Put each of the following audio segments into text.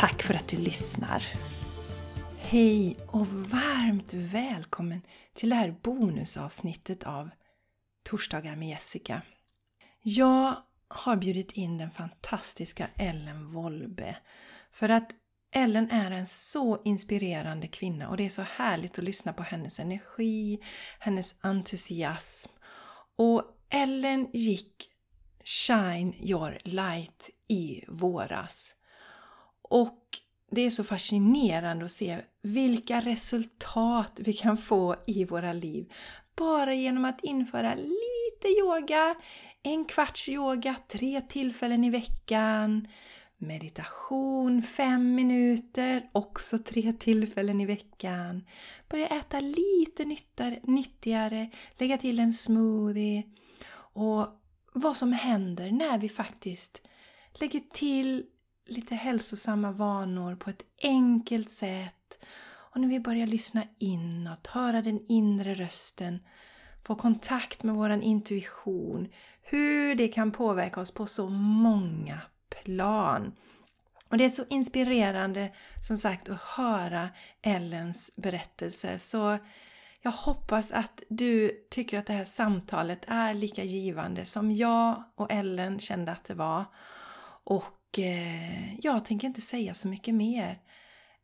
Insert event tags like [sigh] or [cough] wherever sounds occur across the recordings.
Tack för att du lyssnar! Hej och varmt välkommen till det här bonusavsnittet av Torsdagar med Jessica. Jag har bjudit in den fantastiska Ellen Wolbe för att Ellen är en så inspirerande kvinna och det är så härligt att lyssna på hennes energi, hennes entusiasm. Och Ellen gick Shine your light i våras. Och det är så fascinerande att se vilka resultat vi kan få i våra liv bara genom att införa lite yoga, en kvarts yoga, tre tillfällen i veckan, meditation fem minuter, också tre tillfällen i veckan. Börja äta lite nyttigare, lägga till en smoothie och vad som händer när vi faktiskt lägger till lite hälsosamma vanor på ett enkelt sätt och när vi börjar lyssna inåt, höra den inre rösten, få kontakt med våran intuition, hur det kan påverka oss på så många plan. Och det är så inspirerande som sagt att höra Ellens berättelse. Så jag hoppas att du tycker att det här samtalet är lika givande som jag och Ellen kände att det var. Och eh, jag tänker inte säga så mycket mer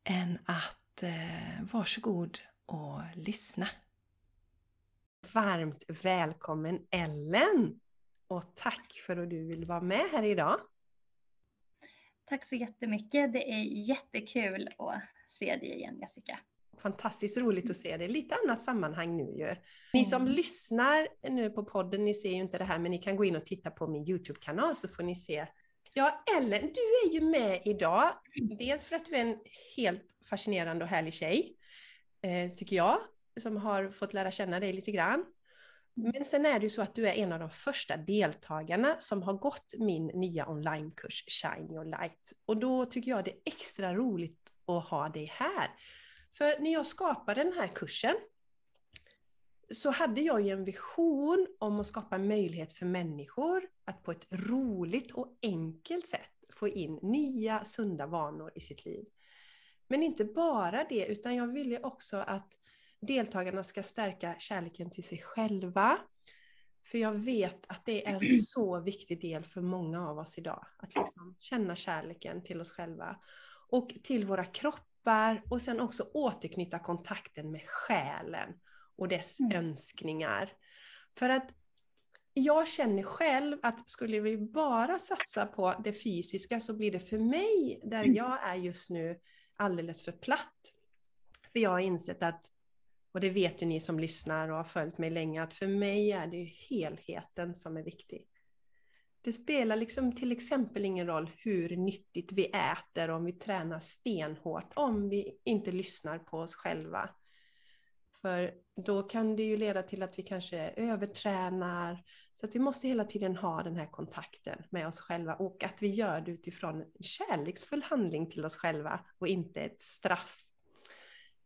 än att eh, varsågod och lyssna. Varmt välkommen Ellen! Och tack för att du vill vara med här idag. Tack så jättemycket. Det är jättekul att se dig igen Jessica. Fantastiskt roligt att se dig. Lite annat sammanhang nu ju. Ni som mm. lyssnar nu på podden, ni ser ju inte det här men ni kan gå in och titta på min Youtube-kanal så får ni se Ja, Ellen, du är ju med idag. Dels för att du är en helt fascinerande och härlig tjej, eh, tycker jag, som har fått lära känna dig lite grann. Men sen är det ju så att du är en av de första deltagarna som har gått min nya onlinekurs Shine Your Light. Och då tycker jag det är extra roligt att ha dig här. För när jag skapade den här kursen så hade jag ju en vision om att skapa möjlighet för människor att på ett roligt och enkelt sätt få in nya sunda vanor i sitt liv. Men inte bara det, utan jag ville också att deltagarna ska stärka kärleken till sig själva. För jag vet att det är en [clears throat] så viktig del för många av oss idag. Att liksom känna kärleken till oss själva. Och till våra kroppar och sen också återknyta kontakten med själen och dess mm. önskningar. För att jag känner själv att skulle vi bara satsa på det fysiska så blir det för mig, där mm. jag är just nu, alldeles för platt. För jag har insett att, och det vet ju ni som lyssnar och har följt mig länge, att för mig är det ju helheten som är viktig. Det spelar liksom till exempel ingen roll hur nyttigt vi äter, om vi tränar stenhårt, om vi inte lyssnar på oss själva. För då kan det ju leda till att vi kanske övertränar. Så att vi måste hela tiden ha den här kontakten med oss själva och att vi gör det utifrån en kärleksfull handling till oss själva och inte ett straff.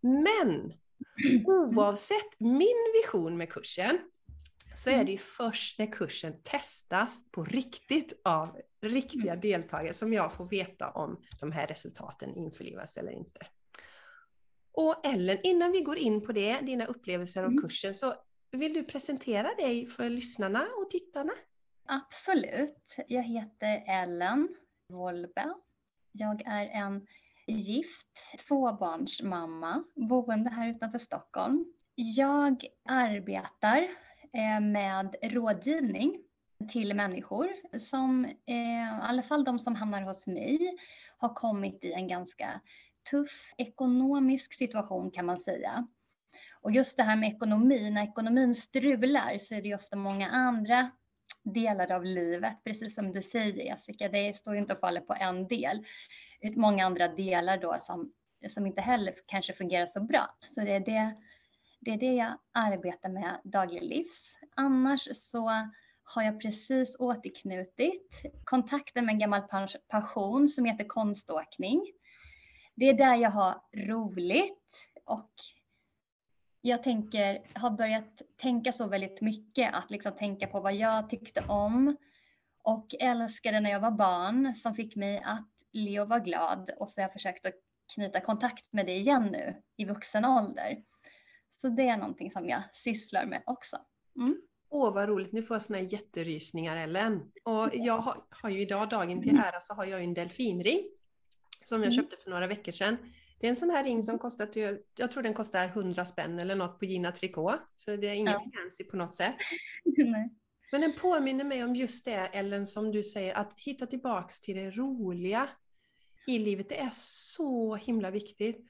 Men oavsett min vision med kursen så är det ju först när kursen testas på riktigt av riktiga mm. deltagare som jag får veta om de här resultaten införlivas eller inte. Och Ellen, innan vi går in på det, dina upplevelser av mm. kursen, så vill du presentera dig för lyssnarna och tittarna? Absolut. Jag heter Ellen Wolbe. Jag är en gift tvåbarnsmamma boende här utanför Stockholm. Jag arbetar eh, med rådgivning till människor som, eh, i alla fall de som hamnar hos mig, har kommit i en ganska tuff ekonomisk situation kan man säga. Och just det här med ekonomi, när ekonomin strular så är det ju ofta många andra delar av livet, precis som du säger Jessica, det står ju inte och faller på en del. Utan många andra delar då som, som inte heller kanske fungerar så bra. Så det är det, det är det jag arbetar med dagliglivs. Annars så har jag precis återknutit kontakten med en gammal passion som heter konståkning. Det är där jag har roligt och jag tänker, har börjat tänka så väldigt mycket, att liksom tänka på vad jag tyckte om och älskade när jag var barn som fick mig att le och vara glad och så har jag försökt att knyta kontakt med det igen nu i vuxen ålder. Så det är någonting som jag sysslar med också. Mm. Åh vad roligt, nu får jag såna jätterysningar Ellen. Och jag har, har ju idag, dagen till ära, så har jag en delfinring som jag mm. köpte för några veckor sedan. Det är en sån här ring som kostar, jag tror den kostar 100 spänn eller något på Gina Tricot. Så det är inget ja. fancy på något sätt. [laughs] Nej. Men den påminner mig om just det Ellen som du säger, att hitta tillbaks till det roliga i livet. Det är så himla viktigt.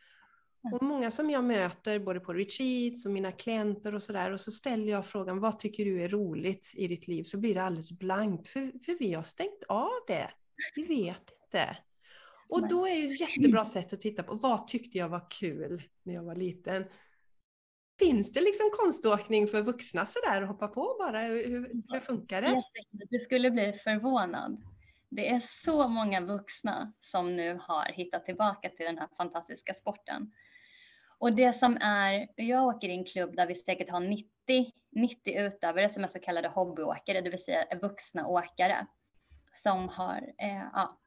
Och många som jag möter både på retreats och mina klienter och sådär och så ställer jag frågan vad tycker du är roligt i ditt liv så blir det alldeles blankt för, för vi har stängt av det. Vi vet inte. Och då är ju ett jättebra sätt att titta på vad tyckte jag var kul när jag var liten. Finns det liksom konståkning för vuxna sådär att hoppa på bara? Hur, hur funkar det? Du skulle bli förvånad. Det är så många vuxna som nu har hittat tillbaka till den här fantastiska sporten. Och det som är, jag åker i en klubb där vi säkert har 90, 90 utövare som är så kallade hobbyåkare, det vill säga vuxna åkare som har, eh, ja,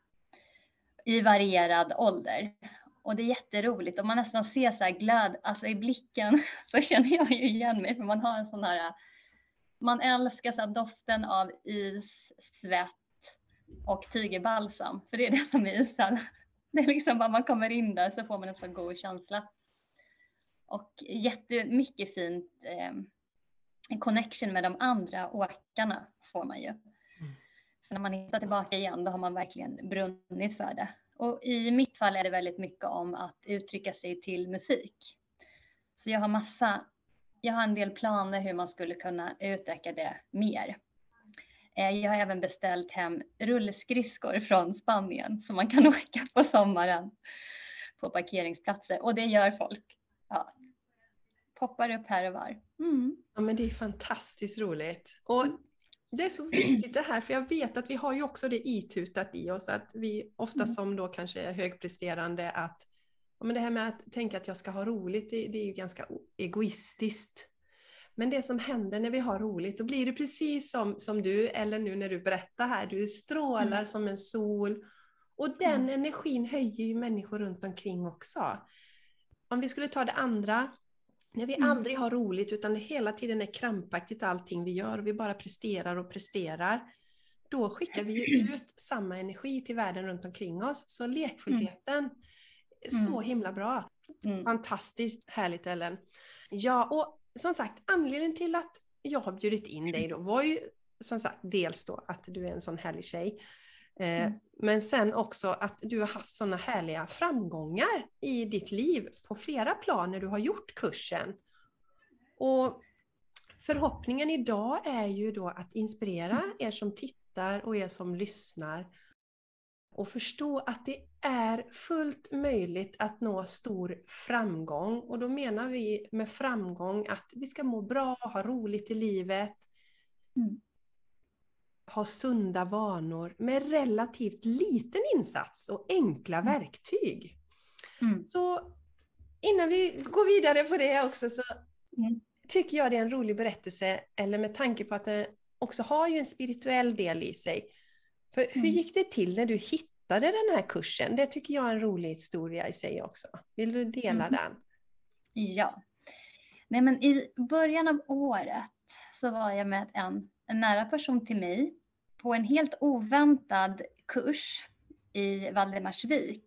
i varierad ålder. Och det är jätteroligt och man nästan ser så här glöd, alltså i blicken [laughs] så känner jag ju igen mig för man har en sån här, man älskar så doften av is, svett och tigerbalsam, för det är det som är ishall. Det är liksom bara man kommer in där så får man en så god känsla. Och jättemycket fint eh, connection med de andra åkarna får man ju. För när man hittar tillbaka igen då har man verkligen brunnit för det. Och i mitt fall är det väldigt mycket om att uttrycka sig till musik. Så jag har massa, jag har en del planer hur man skulle kunna utöka det mer. Eh, jag har även beställt hem rullskridskor från Spanien som man kan [laughs] åka på sommaren på parkeringsplatser och det gör folk. Ja, poppar upp här och var. Mm. Ja men det är fantastiskt roligt. Och det är så viktigt det här, för jag vet att vi har ju också det itutat i oss, att vi ofta mm. som då kanske är högpresterande, att men det här med att tänka att jag ska ha roligt, det, det, är ju ganska egoistiskt. Men det som händer när vi har roligt, då blir det precis som, som du, eller nu när du berättar här, du strålar mm. som en sol. Och den mm. energin höjer ju människor runt omkring också. Om vi skulle ta det andra, när vi mm. aldrig har roligt utan det hela tiden är krampaktigt allting vi gör och vi bara presterar och presterar. Då skickar vi ju [clears throat] ut samma energi till världen runt omkring oss. Så lekfullheten, mm. så himla bra. Mm. Fantastiskt härligt Ellen. Ja, och som sagt anledningen till att jag har bjudit in dig då var ju som sagt dels då att du är en sån härlig tjej. Eh, mm. Men sen också att du har haft sådana härliga framgångar i ditt liv på flera plan när du har gjort kursen. Och förhoppningen idag är ju då att inspirera mm. er som tittar och er som lyssnar och förstå att det är fullt möjligt att nå stor framgång. Och då menar vi med framgång att vi ska må bra, ha roligt i livet. Mm ha sunda vanor med relativt liten insats och enkla mm. verktyg. Mm. Så innan vi går vidare på det också så mm. tycker jag det är en rolig berättelse, eller med tanke på att det också har ju en spirituell del i sig. För hur mm. gick det till när du hittade den här kursen? Det tycker jag är en rolig historia i sig också. Vill du dela mm. den? Ja. Nej, men I början av året så var jag med en, en nära person till mig på en helt oväntad kurs i Valdemarsvik.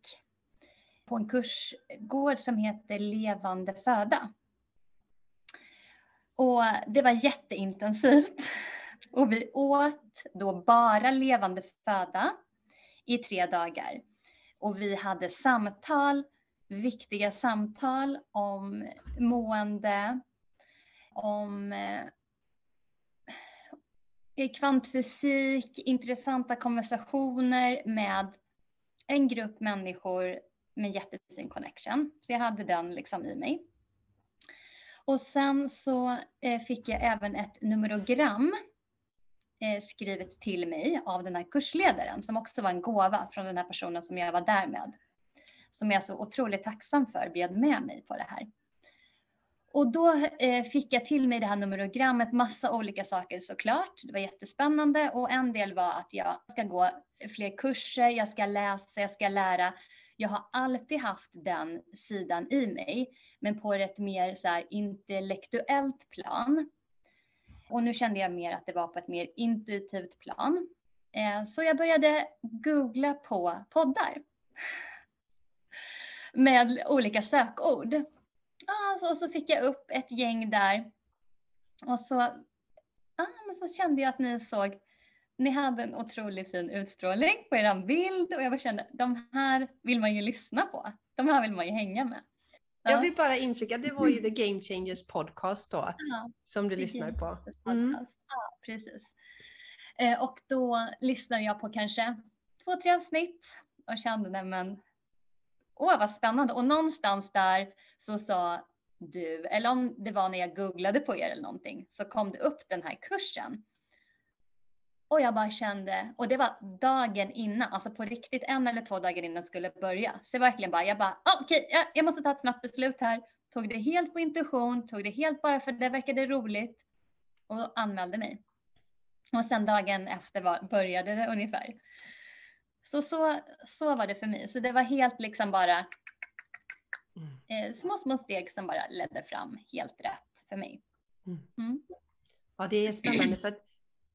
På en kursgård som heter Levande föda. Och det var jätteintensivt. Och vi åt då bara levande föda i tre dagar. Och vi hade samtal, viktiga samtal om mående, om eh, kvantfysik, intressanta konversationer med en grupp människor med jättefin connection. Så jag hade den liksom i mig. Och sen så eh, fick jag även ett numerogram eh, skrivet till mig av den här kursledaren som också var en gåva från den här personen som jag var där med. Som jag är så otroligt tacksam för bjöd med mig på det här. Och då eh, fick jag till mig det här numerogrammet, massa olika saker såklart. Det var jättespännande och en del var att jag ska gå fler kurser, jag ska läsa, jag ska lära. Jag har alltid haft den sidan i mig, men på ett mer så här intellektuellt plan. Och nu kände jag mer att det var på ett mer intuitivt plan. Eh, så jag började googla på poddar [laughs] med olika sökord. Ah, och så fick jag upp ett gäng där. Och så, ah, men så kände jag att ni såg, ni hade en otroligt fin utstrålning på er bild och jag bara kände, de här vill man ju lyssna på. De här vill man ju hänga med. Jag vill bara inflika, det var ju The Game Changers podcast då, ja, som du lyssnar på. Mm. Ja, precis. Eh, och då lyssnade jag på kanske två, tre avsnitt och kände, nej men, åh vad spännande. Och någonstans där så sa du, eller om det var när jag googlade på er eller någonting, så kom det upp den här kursen. Och jag bara kände, och det var dagen innan, alltså på riktigt en eller två dagar innan jag skulle börja. Så verkligen bara, jag bara, ah, okej, okay, jag, jag måste ta ett snabbt beslut här. Tog det helt på intuition, tog det helt bara för det verkade roligt och anmälde mig. Och sen dagen efter var, började det ungefär. Så, så så var det för mig. Så det var helt liksom bara mm. eh, små, små steg som bara ledde fram helt rätt för mig. Mm. Mm. Ja, det är spännande för att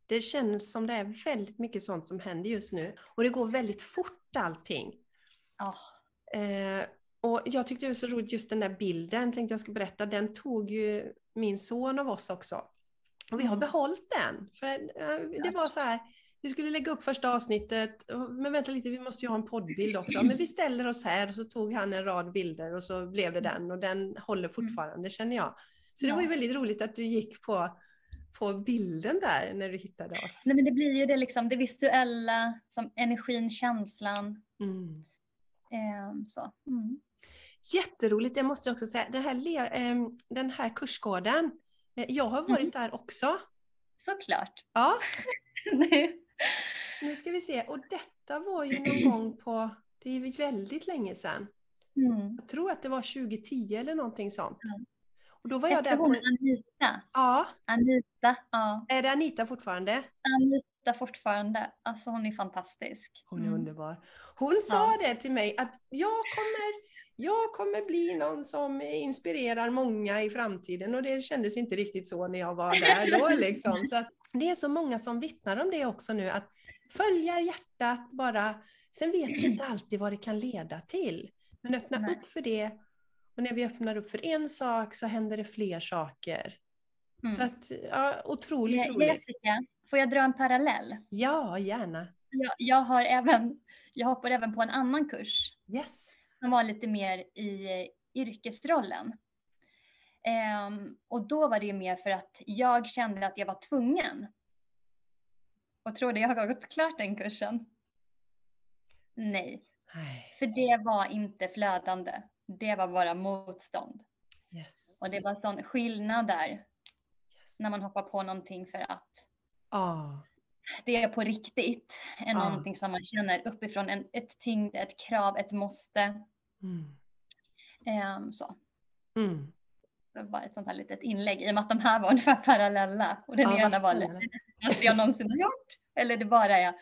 det känns som det är väldigt mycket sånt som händer just nu. Och det går väldigt fort allting. Oh. Eh, och jag tyckte det var så roligt, just den där bilden, tänkte jag ska berätta, den tog ju min son av oss också. Och vi har mm. behållit den. För eh, det var så här, vi skulle lägga upp första avsnittet, men vänta lite, vi måste ju ha en poddbild också. Men vi ställer oss här och så tog han en rad bilder och så blev det den och den håller mm. fortfarande känner jag. Så det var ju väldigt roligt att du gick på på bilden där när du hittade oss? Nej, men det blir ju det, liksom, det visuella, som energin, känslan. Mm. Eh, så. Mm. Jätteroligt, det måste jag också säga. Den här, eh, den här kursgården, eh, jag har varit mm. där också. Såklart. Ja. [laughs] nu ska vi se, och detta var ju någon gång på, det är ju väldigt länge sedan. Mm. Jag tror att det var 2010 eller någonting sånt. Mm. Och då var jag där på... Anita? Ja. Anita, ja. Är det Anita fortfarande? Anita fortfarande. Alltså hon är fantastisk. Hon är mm. underbar. Hon sa ja. det till mig att jag kommer, jag kommer bli någon som inspirerar många i framtiden och det kändes inte riktigt så när jag var där då liksom. Så det är så många som vittnar om det också nu att följa hjärtat bara. Sen vet vi inte alltid vad det kan leda till. Men öppna Nej. upp för det och när vi öppnar upp för en sak så händer det fler saker. Mm. Så att, ja, otroligt roligt. Jessica, får jag dra en parallell? Ja, gärna. Jag, jag, har även, jag hoppar även på en annan kurs. Yes. Som var lite mer i yrkesrollen. Um, och då var det mer för att jag kände att jag var tvungen. Och tror du jag har gått klart den kursen? Nej. Nej. För det var inte flödande det var bara motstånd. Yes. Och det var sån skillnad där. Yes. När man hoppar på någonting för att oh. det är på riktigt. Är oh. någonting som man känner uppifrån. En, ett tyngd, ett krav, ett måste. Mm. Um, så. Mm. Det var ett sånt här litet inlägg i och med att de här var [laughs] ungefär parallella. Och den ja, ena var lite att jag någonsin har gjort. Eller det bara är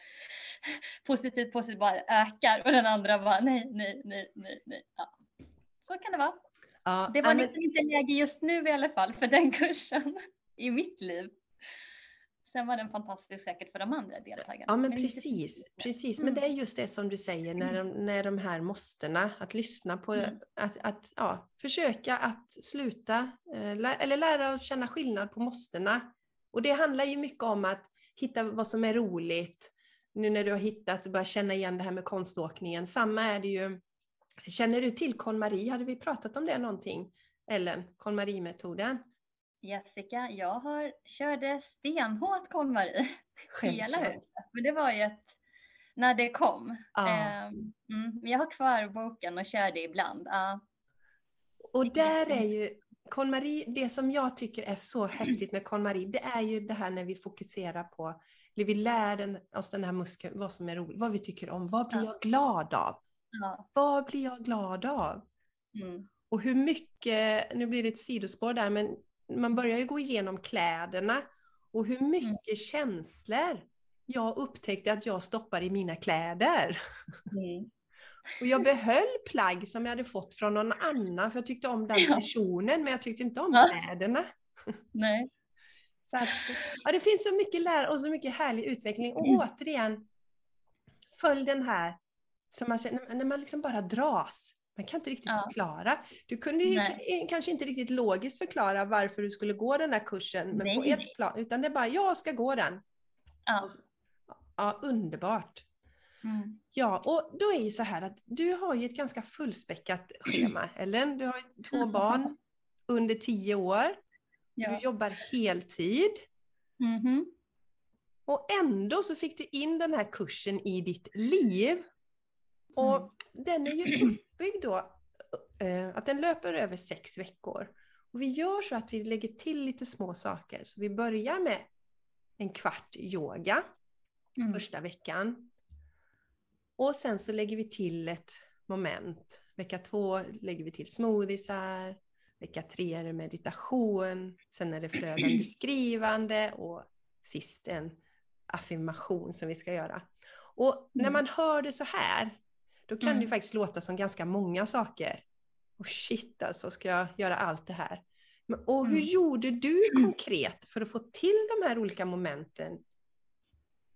positivt, positivt bara ökar. Och den andra var nej, nej, nej, nej, nej. Ja så kan det vara. Ja, det var men... liksom inte läge just nu i alla fall för den [laughs] kursen i mitt liv. Sen var den fantastisk säkert för de andra deltagarna. Ja men, men precis, precis. Men mm. det är just det som du säger när de, när de här måstena, att lyssna på mm. att, att ja, försöka att sluta eh, eller lära oss känna skillnad på måstena. Och det handlar ju mycket om att hitta vad som är roligt. Nu när du har hittat, bara känna igen det här med konståkningen. Samma är det ju Känner du till KonMari? Hade vi pratat om det någonting? Ellen, KonMari-metoden? Jessica, jag har, körde stenhårt KonMari [laughs] hela huset. Men det var ju ett, när det kom. Ehm, mm, jag har kvar boken och kör det ibland. Ja. Och där är ju KonMari, det som jag tycker är så häftigt med KonMari, det är ju det här när vi fokuserar på, eller vi lär den, oss den här muskeln, vad som är roligt, vad vi tycker om, vad blir Ja. jag glad av? Ja. Vad blir jag glad av? Mm. Och hur mycket, nu blir det ett sidospår där, men man börjar ju gå igenom kläderna och hur mycket känslor jag upptäckte att jag stoppar i mina kläder. Mm. Och jag behöll plagg som jag hade fått från någon annan, för jag tyckte om den personen, men jag tyckte inte om Ja. kläderna. Nej. Så att, ja, det finns så mycket lära och så mycket härlig utveckling. Och Mm. återigen, följ den här, som man, när man liksom bara dras. Man kan inte riktigt Ja. förklara. Du kunde ju kanske inte riktigt logiskt förklara varför du skulle gå den här kursen, men på ett plan, utan det är bara, jag ska gå den. Ja. Ja, underbart. Mm. Ja, och då är ju så här att du har ju ett ganska fullspäckat schema, [clears throat] Ellen. Du har två Mm. barn under tio år. Du Ja. jobbar heltid. Mhm. Och ändå så fick du in den här kursen i ditt liv. Och Mm. den är ju [clears throat] uppbyggd då, eh, att den löper över sex veckor. Och vi gör så att vi lägger till lite små saker. Så vi börjar med en kvart yoga Mm. första veckan. Och sen så lägger vi till ett moment. Vecka två lägger vi till smoothiesar. Vecka tre är det meditation. Sen är det flödande [clears throat] skrivande och sist en affirmation som vi ska göra. Och när Mm. man hör det så här, då kan det ju Mm. faktiskt låta som ganska många saker. Och shit alltså, ska jag göra allt det här? Men, och hur Mm. gjorde du [clears throat] konkret för att få till de här olika momenten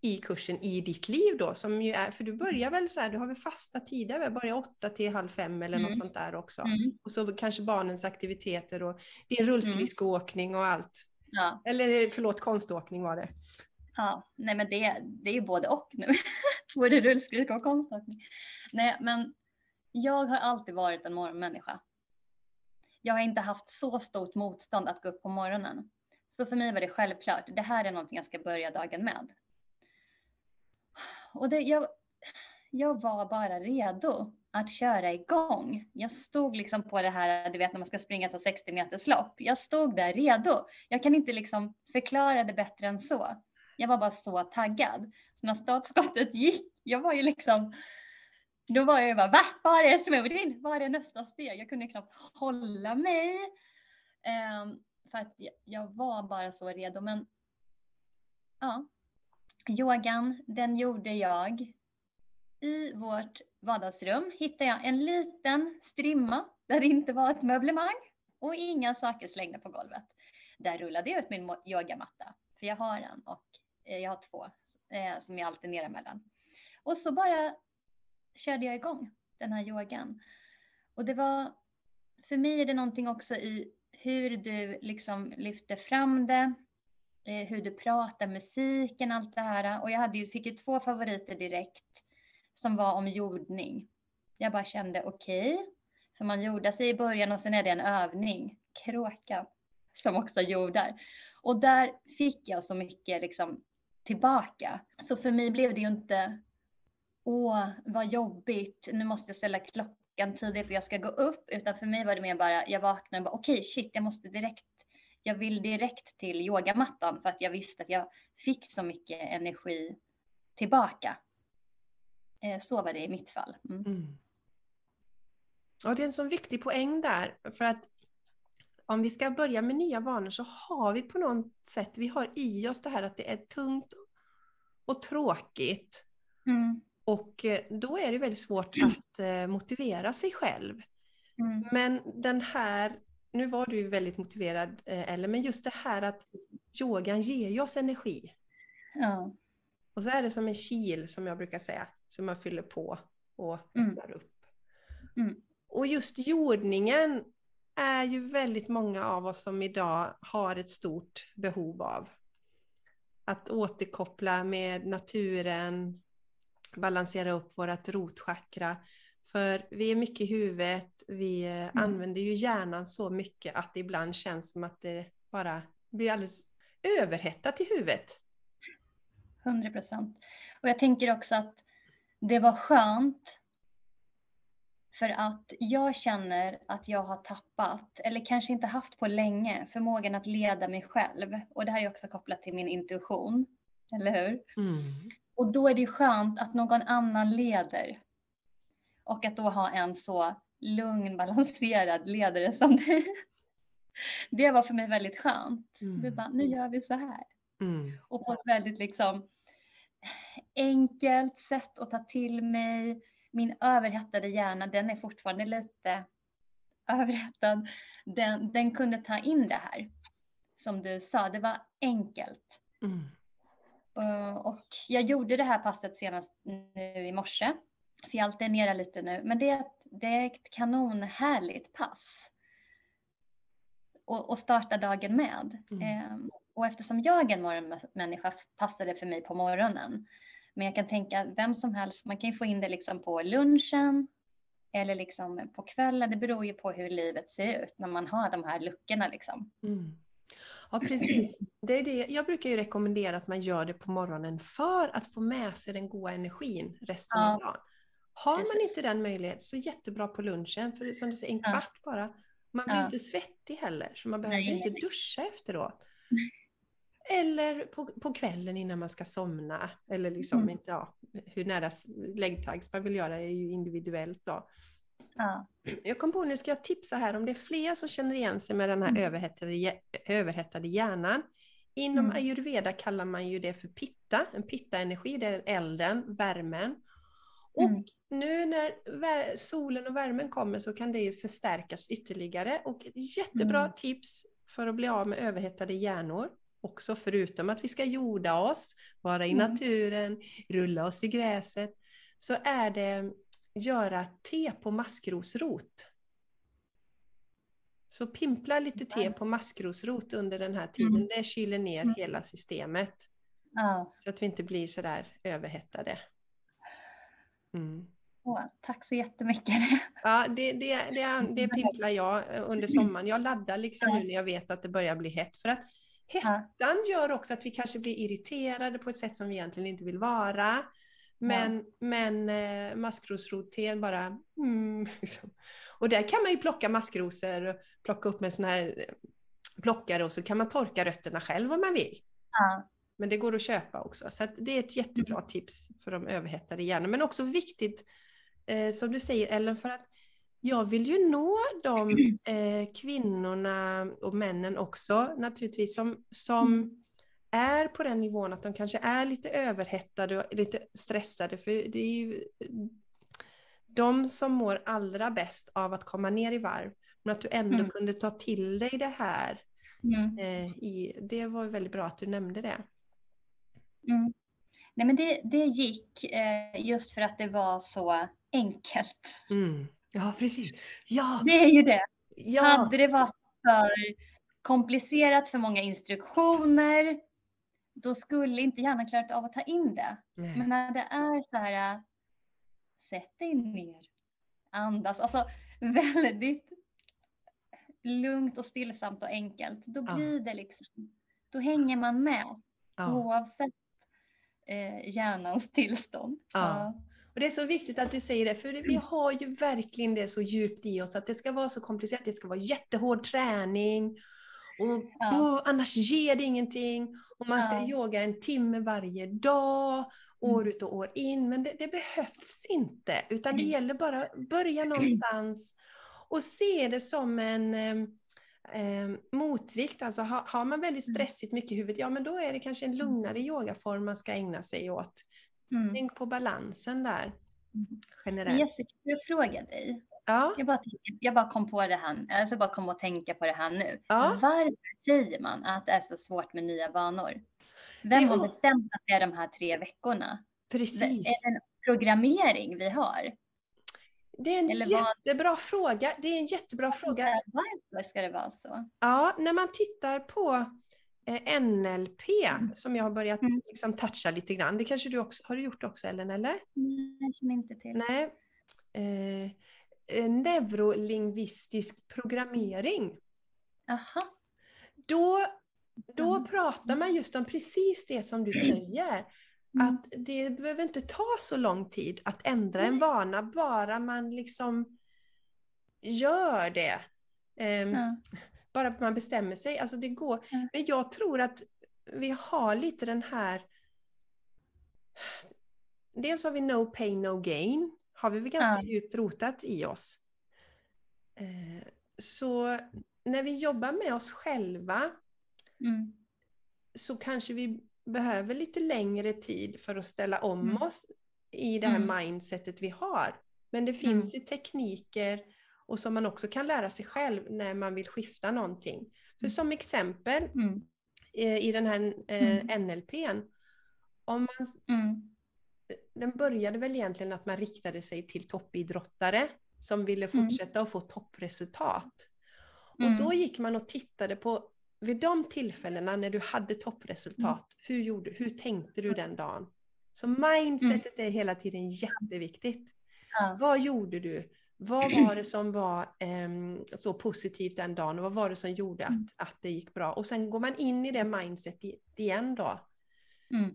i kursen i ditt liv då? Som ju är, för du börjar väl så här, du har väl fasta tider, väl? börjar åtta till halv fem eller något Mm. sånt där också. Mm. Och så kanske barnens aktiviteter och din rullskridskoåkning och allt. Ja. Eller förlåt, konståkning var det. Ja, nej men det, det är ju både och nu. [laughs] både rullskridsko och konståkning. Nej, men jag har alltid varit en morgonmänniska. Jag har inte haft så stort motstånd att gå upp på morgonen. Så för mig var det självklart, det här är någonting jag ska börja dagen med. Och det, jag, jag var bara redo att köra igång. Jag stod liksom på det här, du vet när man ska springa ett 60 meters lopp. Jag stod där redo. Jag kan inte liksom förklara det bättre än så. Jag var bara så taggad. När startskottet gick, jag var ju liksom, då var jag ju bara, va? Var är smoothien? Var är nästa steg? Jag kunde knappt hålla mig. Um, för att jag, var bara så redo. Men ja, yogan, den gjorde jag. I vårt vardagsrum hittade jag en liten strimma där det inte var ett möblemang och inga saker slängda på golvet. Där rullade jag ut min yogamatta, för jag har en och eh, jag har två eh, som jag alternerar mellan. Och så bara körde jag igång den här yogan. Och det var, för mig är det någonting också i hur du liksom lyfter fram det, eh, hur du pratar, musiken, allt det här. Och jag hade ju, fick ju två favoriter direkt som var om jordning. Jag bara kände okej, okay, för man jordar sig i början och sen är det en övning, kråka, som också jordar. Och där fick jag så mycket liksom tillbaka. Så för mig blev det ju inte, åh vad jobbigt, nu måste jag ställa klockan tidigt för jag ska gå upp, utan för mig var det mer bara, jag vaknade och bara okej okay, shit, jag måste direkt, jag vill direkt till yogamattan för att jag visste att jag fick så mycket energi tillbaka. Eh, så var det i mitt fall. Mm. Mm. Och det är en sån viktig poäng där, för att om vi ska börja med nya vanor så har vi på något sätt, vi har i oss det här att det är tungt och tråkigt. Mm. Och då är det väldigt svårt att eh, motivera sig själv. Mm. Men den här, nu var du ju väldigt motiverad Ellen, men just det här att yogan ger ju oss energi. Ja. Och så är det som en kil som jag brukar säga, som man fyller på och Mm. öppnar upp. Mm. Och just jordningen är ju väldigt många av oss som idag har ett stort behov av. Att återkoppla med naturen, balansera upp vårt rotchakra. För vi är mycket i huvudet, vi mm. använder ju hjärnan så mycket att det ibland känns som att det bara blir alldeles överhettat i huvudet. 100 procent. Och jag tänker också att det var skönt för att jag känner att jag har tappat, eller kanske inte haft på länge, förmågan att leda mig själv. Och det här är också kopplat till min intuition, eller hur? Mm. Och då är det skönt att någon annan leder. Och att då ha en så lugn, [laughs] balanserad ledare som du. Det var för mig väldigt skönt. Mm. Vi bara, nu gör vi så här. Mm. Och på ett väldigt liksom enkelt sätt att ta till mig. Min överhettade hjärna, den är fortfarande lite överhettad. Den, den kunde ta in det här. Som du sa, det var enkelt. Mm. Uh, och jag gjorde det här passet senast nu i morse. För jag alternerar lite nu. Men det är ett, det är ett kanonhärligt pass. Och, och starta dagen med. Mm. Um, och eftersom jag är en morgonmänniska passar det för mig på morgonen. Men jag kan tänka vem som helst, man kan ju få in det liksom på lunchen eller liksom på kvällen. Det beror ju på hur livet ser ut när man har de här luckorna liksom. Mm. Ja, precis. Det är det. Jag brukar ju rekommendera att man gör det på morgonen för att få med sig den goda energin resten ja. av dagen. Har precis. man inte den möjligheten så jättebra på lunchen, för som du säger, en kvart ja. bara. Man blir ja. inte svettig heller, så man behöver nej, inte nej. duscha efteråt. Eller på, på kvällen innan man ska somna. Eller liksom mm. inte, ja, hur nära läggtaggs man vill göra är ju individuellt då. Ja. Jag kom på nu, ska jag tipsa här om det är fler som känner igen sig med den här mm. överhettade, överhettade hjärnan. Inom mm. ayurveda kallar man ju det för pitta, en pitta-energi, det är elden, värmen. Och mm. nu när solen och värmen kommer så kan det ju förstärkas ytterligare. Och ett jättebra mm. tips för att bli av med överhettade hjärnor, också förutom att vi ska jorda oss, vara i mm. naturen, rulla oss i gräset, så är det göra te på maskrosrot. Så pimpla lite te på maskrosrot under den här tiden. Mm. Det kyler ner mm. hela systemet. Ja. Så att vi inte blir sådär överhettade. Mm. Åh, tack så jättemycket. Ja, det, det, det, det [laughs] pimplar jag under sommaren. Jag laddar liksom nu när jag vet att det börjar bli hett. För att hettan gör också att vi kanske blir irriterade på ett sätt som vi egentligen inte vill vara. Men, ja. men eh, maskrosroten bara... Mm, [laughs] liksom. Och där kan man ju plocka maskrosor, och plocka upp med sån här eh, plockare och så kan man torka rötterna själv om man vill. Ja. Men det går att köpa också. Så det är ett jättebra mm. tips för de överhettade hjärnan. Men också viktigt, eh, som du säger Ellen, för att jag vill ju nå de eh, kvinnorna och männen också naturligtvis som, som mm är på den nivån att de kanske är lite överhettade och lite stressade. För det är ju de som mår allra bäst av att komma ner i varv. Men att du ändå mm. kunde ta till dig det här. Mm. Eh, i, det var väldigt bra att du nämnde det. Mm. Nej, men det, det gick eh, just för att det var så enkelt. Ja, precis. Ja. Det är ju det. Ja. Hade det varit för komplicerat, för många instruktioner, då skulle inte hjärnan klarat av att ta in det. Nej. Men när det är så här, sätt dig ner, andas, alltså väldigt lugnt och stillsamt och enkelt, då blir ja. det liksom, då hänger man med ja. oavsett eh, hjärnans tillstånd. Ja. Och Det är så viktigt att du säger det, för vi har ju verkligen det så djupt i oss att det ska vara så komplicerat, det ska vara jättehård träning och ja. annars ger det ingenting. Och man ska ja. yoga en timme varje dag, år mm. ut och år in. Men det, det behövs inte, utan det gäller bara att börja någonstans och se det som en eh, motvikt. Alltså har, har, man väldigt mm. stressigt mycket i huvudet, ja men då är det kanske en lugnare yogaform man ska ägna sig åt. Mm. Tänk på balansen där. Mm. Generellt. Jessica, jag fråga dig. Ja. Jag, bara, jag bara kom på det här, alltså bara kom att tänka på det här nu. Ja. Varför säger man att det är så svårt med nya vanor? Vem har bestämt att det är de här tre veckorna? Precis. Är det en programmering vi har? Det är en Eller jättebra vad... fråga. Det är en jättebra fråga. Varför ska det vara så? Ja, när man tittar på eh, NLP mm. som jag har börjat mm. liksom, toucha lite grann. Det kanske du också har du gjort också Ellen, eller? Nej, jag känner inte till. Nej. Eh, Eh, neurolingvistisk programmering. Aha. då, då mm. pratar man just om precis det som du säger. Mm. Att det behöver inte ta så lång tid att ändra en vana, bara man liksom gör det. Um, ja. Bara att man bestämmer sig. Alltså det går. Ja. Men jag tror att vi har lite den här... Dels har vi no pain, no gain. Har vi väl ganska ja. djupt rotat i oss. Uh, så när vi jobbar med oss själva mm. så kanske vi behöver lite längre tid för att ställa om mm. oss i det här mm. mindsetet vi har. Men det finns mm. ju tekniker och som man också kan lära sig själv när man vill skifta någonting. För mm. som exempel mm. eh, i den här eh, NLPn, om man, den började väl egentligen att man riktade sig till toppidrottare som ville fortsätta att få toppresultat. Och då gick man och tittade på vid de tillfällena när du hade toppresultat, mm. hur, gjorde, hur tänkte du den dagen? Så mindsetet mm. är hela tiden jätteviktigt. Ja. Vad gjorde du? Vad var det som var um, så positivt den dagen och vad var det som gjorde att, mm. att det gick bra? Och sen går man in i det mindsetet igen då. Mm.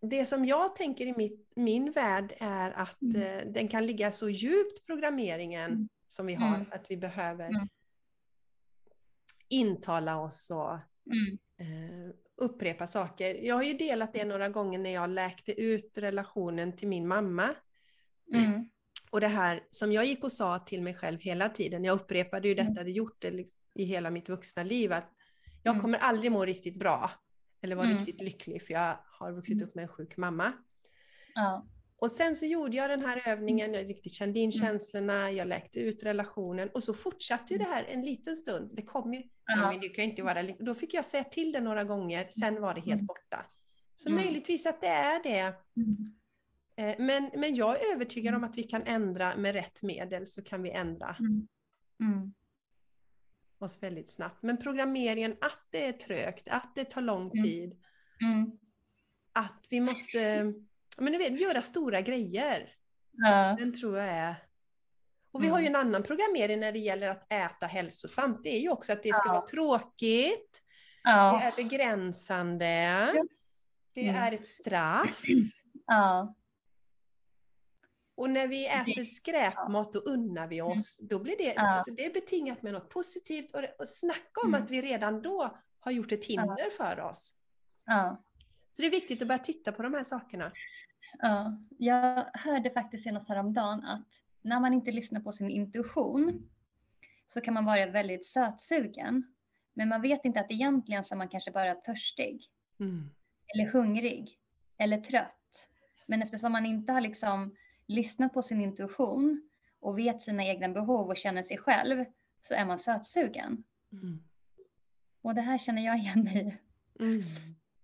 Det som jag tänker i mitt, min värld är att mm. uh, den kan ligga så djupt, programmeringen mm. som vi har, att vi behöver intala oss och eh, upprepa saker. Jag har ju delat det några gånger när jag läkte ut relationen till min mamma. Mm. Och det här som jag gick och sa till mig själv hela tiden, jag upprepade ju mm. detta, det gjort det liksom i hela mitt vuxna liv, att jag mm. kommer aldrig må riktigt bra eller vara mm. riktigt lycklig för jag har vuxit upp med en sjuk mamma. Ja. Och sen så gjorde jag den här övningen, jag riktigt kände in känslorna, jag läkte ut relationen och så fortsatte ju det här en liten stund. Det kom ju, ja. men det kan inte vara, då fick jag säga till det några gånger, sen var det helt mm. borta. Så mm. möjligtvis att det är det. Mm. Eh, men, men jag är övertygad om att vi kan ändra med rätt medel så kan vi ändra mm. mm. oss väldigt snabbt. Men programmeringen, att det är trögt, att det tar lång mm. tid, att vi måste men du vet, göra stora grejer. Ja. Den tror jag är... Och vi har ju en annan programmering när det gäller att äta hälsosamt. Det är ju också att det ska ja. vara tråkigt, ja. det är begränsande, det är ett straff. Ja. Och när vi äter skräpmat då unnar vi oss. Då blir det, ja. det är betingat med något positivt. Och, och snacka om mm. att vi redan då har gjort ett hinder för oss. Ja. Så det är viktigt att börja titta på de här sakerna. Ja, jag hörde faktiskt senast häromdagen att när man inte lyssnar på sin intuition så kan man vara väldigt sötsugen. Men man vet inte att egentligen så är man kanske bara törstig. Mm. Eller hungrig. Eller trött. Men eftersom man inte har liksom lyssnat på sin intuition och vet sina egna behov och känner sig själv så är man sötsugen. Mm. Och det här känner jag igen mig mm.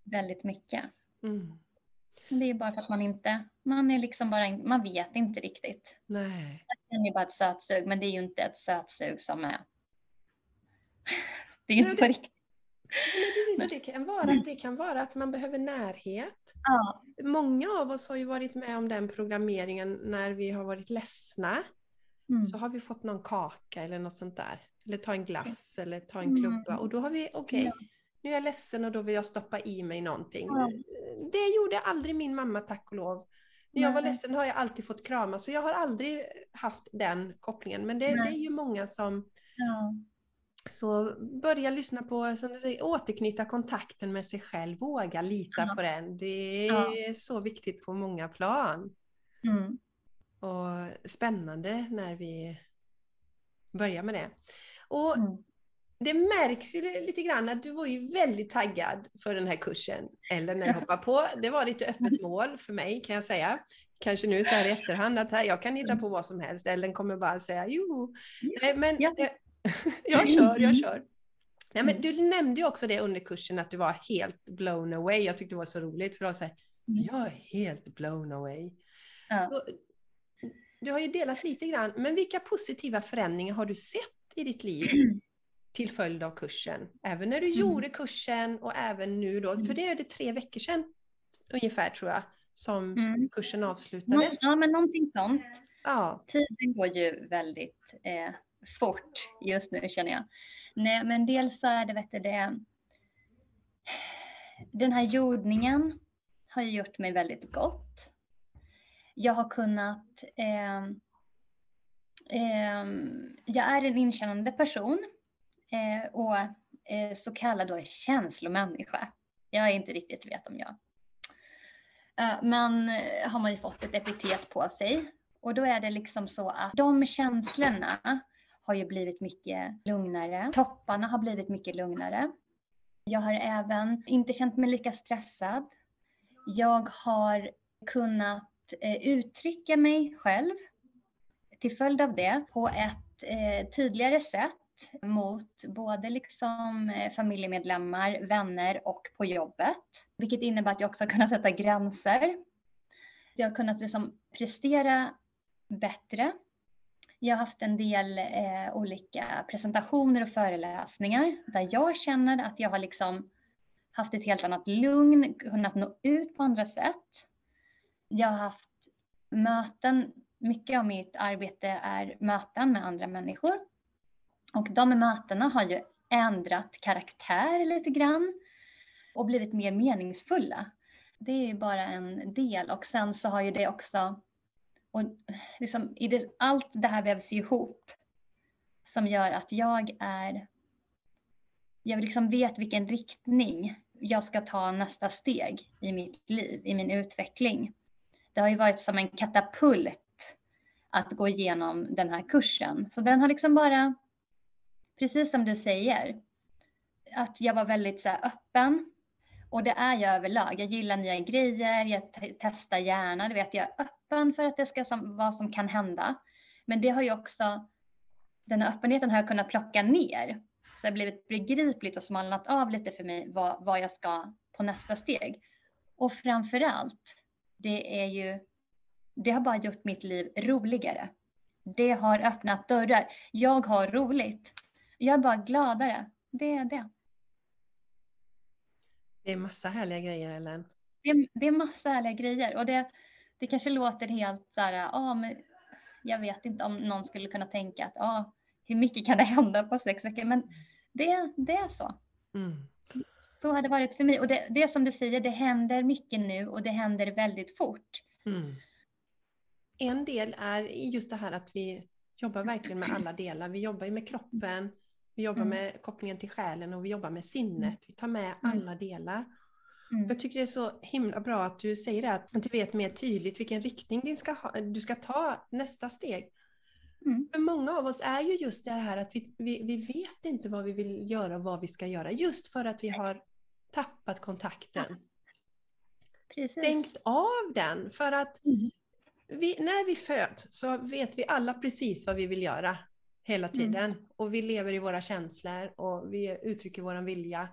väldigt mycket. Mm. Det är bara för att man inte, man är liksom bara, man vet inte riktigt. Nej. Man känner bara ett sötsug, men det är ju inte ett sötsug som är, [laughs] det är ju inte på riktigt. Men precis, men, det, kan vara, det kan vara att man behöver närhet. Ja. Många av oss har ju varit med om den programmeringen när vi har varit ledsna. Mm. Så har vi fått någon kaka eller något sånt där. Eller ta en glass eller ta en klubba. Mm. Och då har vi, okej, okay, ja. nu är jag ledsen och då vill jag stoppa i mig någonting. Ja det gjorde aldrig min mamma tack och lov. När jag var ledsen har jag alltid fått krama, så jag har aldrig haft den kopplingen. Men det, det är ju många som ja. Så börja lyssna på, som du säger, återknyta kontakten med sig själv, våga lita ja. på den. Det är ja. så viktigt på många plan. Mm. Och spännande när vi börjar med det. Och mm det märks ju lite grann att du var ju väldigt taggad för den här kursen. Eller när du hoppade på. Det var lite öppet mål för mig kan jag säga. Kanske nu så här i efterhand att här, jag kan hitta på vad som helst. Ellen kommer bara säga jo. Nej, men det, [laughs] jag kör, jag kör. Nej, men du nämnde ju också det under kursen att du var helt blown away. Jag tyckte det var så roligt för att säga mm. jag är helt blown away. Ja. Så, du har ju delat lite grann, men vilka positiva förändringar har du sett i ditt liv [clears throat] till följd av kursen. Även när du mm. gjorde kursen och även nu då, för mm. det är det tre veckor sedan ungefär tror jag, som mm. kursen avslutades. Ja, men någonting sånt. Ja. Tiden går ju väldigt, eh, fort just nu känner jag. Nej, men dels så är det, vet du, det, den här jordningen har gjort mig väldigt gott. Jag har kunnat, eh, eh, jag är en inkännande person eh, och eh, så kallad då känslomänniska. Jag är inte riktigt vet om jag. Eh, men eh, har man ju fått ett epitet på sig och då är det liksom så att de känslorna har ju blivit mycket lugnare. Topparna har blivit mycket lugnare. Jag har även inte känt mig lika stressad. Jag har kunnat eh, uttrycka mig själv till följd av det på ett eh, tydligare sätt mot både liksom eh, familjemedlemmar, vänner och på jobbet. Vilket innebär att jag också har kunnat sätta gränser. Jag har kunnat liksom prestera bättre. Jag har haft en del eh, olika presentationer och föreläsningar där jag känner att jag har liksom haft ett helt annat lugn, kunnat nå ut på andra sätt. Jag har haft möten, mycket av mitt arbete är möten med andra människor. Och de mötena har ju ändrat karaktär lite grann och blivit mer meningsfulla. Det är ju bara en del och sen så har ju det också och liksom i det, allt det här vävs ihop som gör att jag är... Jag liksom vet vilken riktning jag ska ta nästa steg i mitt liv, i min utveckling. Det har ju varit som en katapult att gå igenom den här kursen. Så den har liksom bara, precis som du säger, att jag var väldigt så öppen. Och det är jag överlag. Jag gillar nya grejer, jag testar gärna. Du vet, jag är öppen för att det ska som, vad som kan hända. Men det har ju också, den här öppenheten har jag kunnat plocka ner. Så det har blivit begripligt och smalnat av lite för mig vad, vad jag ska på nästa steg. Och framför allt, det är ju, det har bara gjort mitt liv roligare. Det har öppnat dörrar. Jag har roligt. Jag är bara gladare. Det är det. Det är massa härliga grejer, Ellen. Det är, det är massa härliga grejer och det, det kanske låter helt så här, ja, men jag vet inte om någon skulle kunna tänka att ja, hur mycket kan det hända på sex veckor? Men det, det är så. Mm. Så har det varit för mig. Och det, det som du säger, det händer mycket nu och det händer väldigt fort. Mm. En del är just det här att vi jobbar verkligen med alla delar. Vi jobbar ju med kroppen, vi jobbar mm. med kopplingen till själen och vi jobbar med sinnet. Mm. Vi tar med mm. alla delar. Mm. Jag tycker det är så himla bra att du säger det, att du vet mer tydligt vilken riktning du ska, ha, du ska ta nästa steg. Mm. För många av oss är ju just det här att vi, vi, vi vet inte vad vi vill göra och vad vi ska göra. Just för att vi har tappat kontakten. Precis. Stängt av den. För att mm. vi, när vi föds så vet vi alla precis vad vi vill göra hela mm. tiden. Mm. Och vi lever i våra känslor och vi uttrycker vår vilja.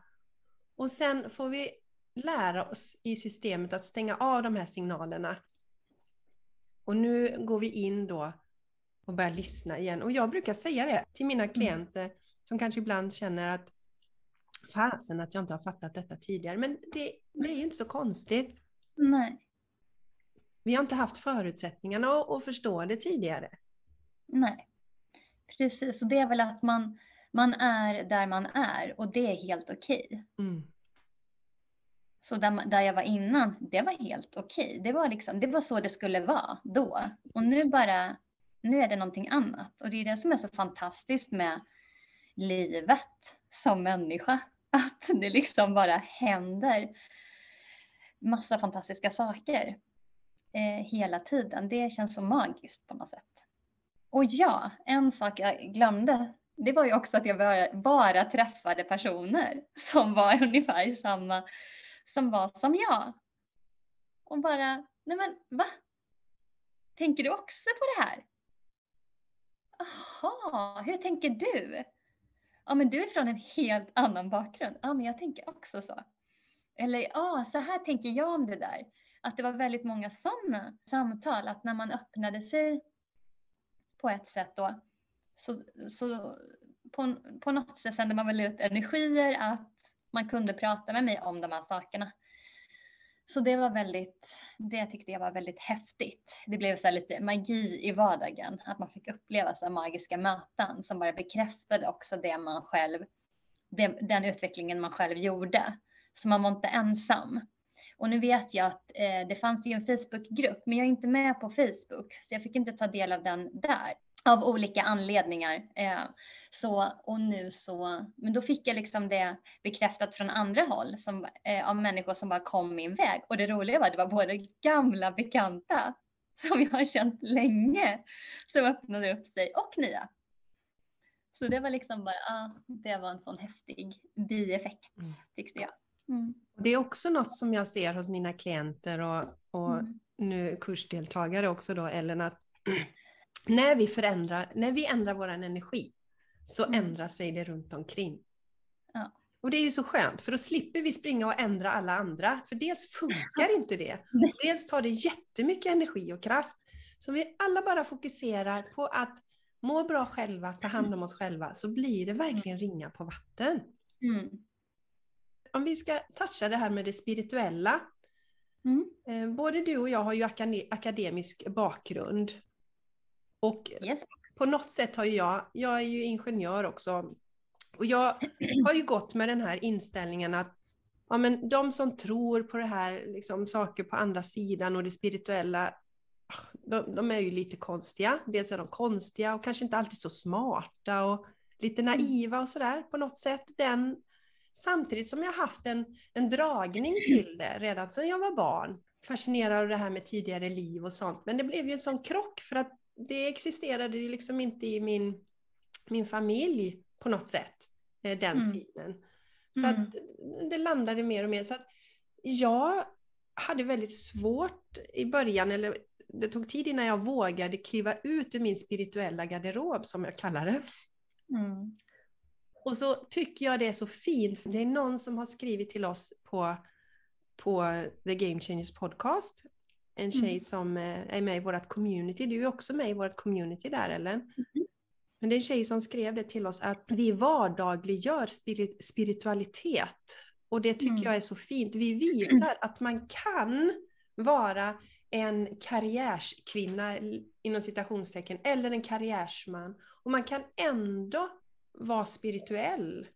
Och sen får vi lära oss i systemet att stänga av de här signalerna. Och nu går vi in då och börjar lyssna igen. Och jag brukar säga det till mina mm. klienter mm. som kanske ibland känner att fasen att jag inte har fattat detta tidigare. Men det, det är ju inte så konstigt. Nej. Vi har inte haft förutsättningarna att, att förstå det tidigare. Nej. Precis, och det är väl att man, man är där man är och det är helt okej. Okay. Mm. Så där, där jag var innan, det var helt okej. Okay. Det, var liksom, det var så det skulle vara då. Och nu bara, nu är det någonting annat. Och det är det som är så fantastiskt med livet som människa. [laughs] Att det liksom bara händer massa fantastiska saker eh, hela tiden. Det känns så magiskt på något sätt. Och ja, en sak jag glömde, det var ju också att jag bara, bara träffade personer som var [laughs] ungefär samma som var som jag. Och bara, nej men va? Tänker du också på det här? Jaha, hur tänker du? Ja, men du är från en helt annan bakgrund. Ja, men jag tänker också så. Eller ja, så här tänker jag om det där. Att det var väldigt många sådana samtal, att när man öppnade sig på ett sätt då, så, så på, på något sätt sände man väl ut energier att man kunde prata med mig om de här sakerna. Så det var väldigt, Det tyckte jag var väldigt häftigt. Det blev så lite magi i vardagen, att man fick uppleva så magiska möten som bara bekräftade också det man själv, det, den utvecklingen man själv gjorde. Så man var inte ensam. Och nu vet jag att eh, det fanns ju en Facebookgrupp, men jag är inte med på Facebook, så jag fick inte ta del av den där av olika anledningar. Eh, så, och nu så, men då fick jag liksom det bekräftat från andra håll som, eh, av människor som bara kom min väg. Och det roliga var att det var både gamla bekanta som jag har känt länge som öppnade upp sig och nya. Så det var liksom bara, ah, det var en sån häftig bieffekt mm. tyckte jag. Mm. Det är också något som jag ser hos mina klienter och, och mm. nu kursdeltagare också då, Ellen, att [clears throat] när vi förändrar, när vi ändrar vår energi så mm. ändrar sig det runt omkring. Ja. Och det är ju så skönt, för då slipper vi springa och ändra alla andra. För dels funkar inte det, dels tar det jättemycket energi och kraft. Så om vi alla bara fokuserar på att må bra själva, ta hand om oss själva, så blir det verkligen ringa på vatten. Mm. Om vi ska toucha det här med det spirituella. Mm. Eh, både du och jag har ju akademisk bakgrund. Och yes. på något sätt har jag, jag är ju ingenjör också, och jag har ju gått med den här inställningen att ja, men de som tror på det här, liksom, saker på andra sidan och det spirituella, de, de, är ju lite konstiga. Dels är de konstiga och kanske inte alltid så smarta och lite mm. naiva och sådär på något sätt. Den, samtidigt som jag haft en, en dragning till det redan sedan jag var barn. Fascinerad av det här med tidigare liv och sånt. Men det blev ju en sån krock för att det existerade liksom inte i min, min familj på något sätt, eh, den mm. synen. Så mm. att det landade mer och mer. Så att jag hade väldigt svårt i början, eller det tog tid innan jag vågade kliva ut ur min spirituella garderob, som jag kallar det. Mm. Och så tycker jag det är så fint, det är någon som har skrivit till oss på, på The Game Changers podcast, en tjej mm. som eh, är med i vårt community. Du är också med i vårt community där, Ellen. Mm. Men det är en tjej som skrev det till oss att vi vardagliggör spirit spiritualitet. Och det tycker mm. jag är så fint. Vi visar att man kan vara en karriärskvinna inom citationstecken eller en karriärsman. Och man kan ändå vara spirituell.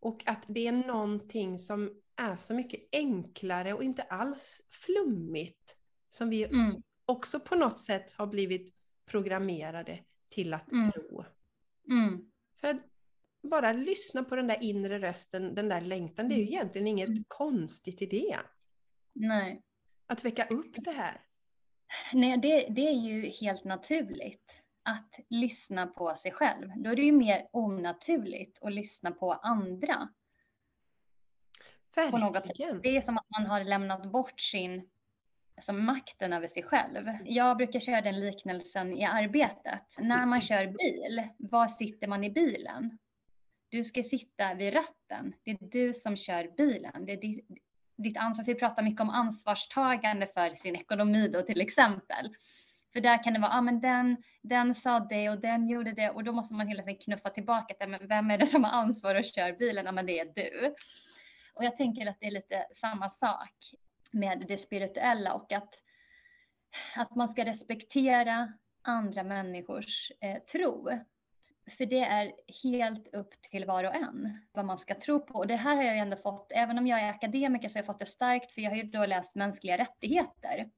Och att det är någonting som är så mycket enklare och inte alls flummigt som vi mm. också på något sätt har blivit programmerade till att mm. tro. Mm. För att bara lyssna på den där inre rösten, den där längtan, det är ju mm. egentligen inget mm. konstigt i det. Nej. Att väcka upp det här. Nej, det, det är ju helt naturligt att lyssna på sig själv. Då är det ju mer onaturligt att lyssna på andra. Verkligen. På något sätt. Det är som att man har lämnat bort sin alltså makten över sig själv. Jag brukar köra den liknelsen i arbetet. När man kör bil, var sitter man i bilen? Du ska sitta vid ratten. Det är du som kör bilen. Det är ditt ansvar. Vi pratar mycket om ansvarstagande för sin ekonomi då till exempel. För där kan det vara, ja ah, men den, den sa det och den gjorde det och då måste man hela tiden knuffa tillbaka till, men vem är det som har ansvar och kör bilen? Ja men det är du. Och jag tänker att det är lite samma sak med det spirituella och att, att man ska respektera andra människors eh, tro. För det är helt upp till var och en vad man ska tro på. Och det här har jag ju ändå fått, även om jag är akademiker så har jag fått det starkt för jag har ju då läst mänskliga rättigheter.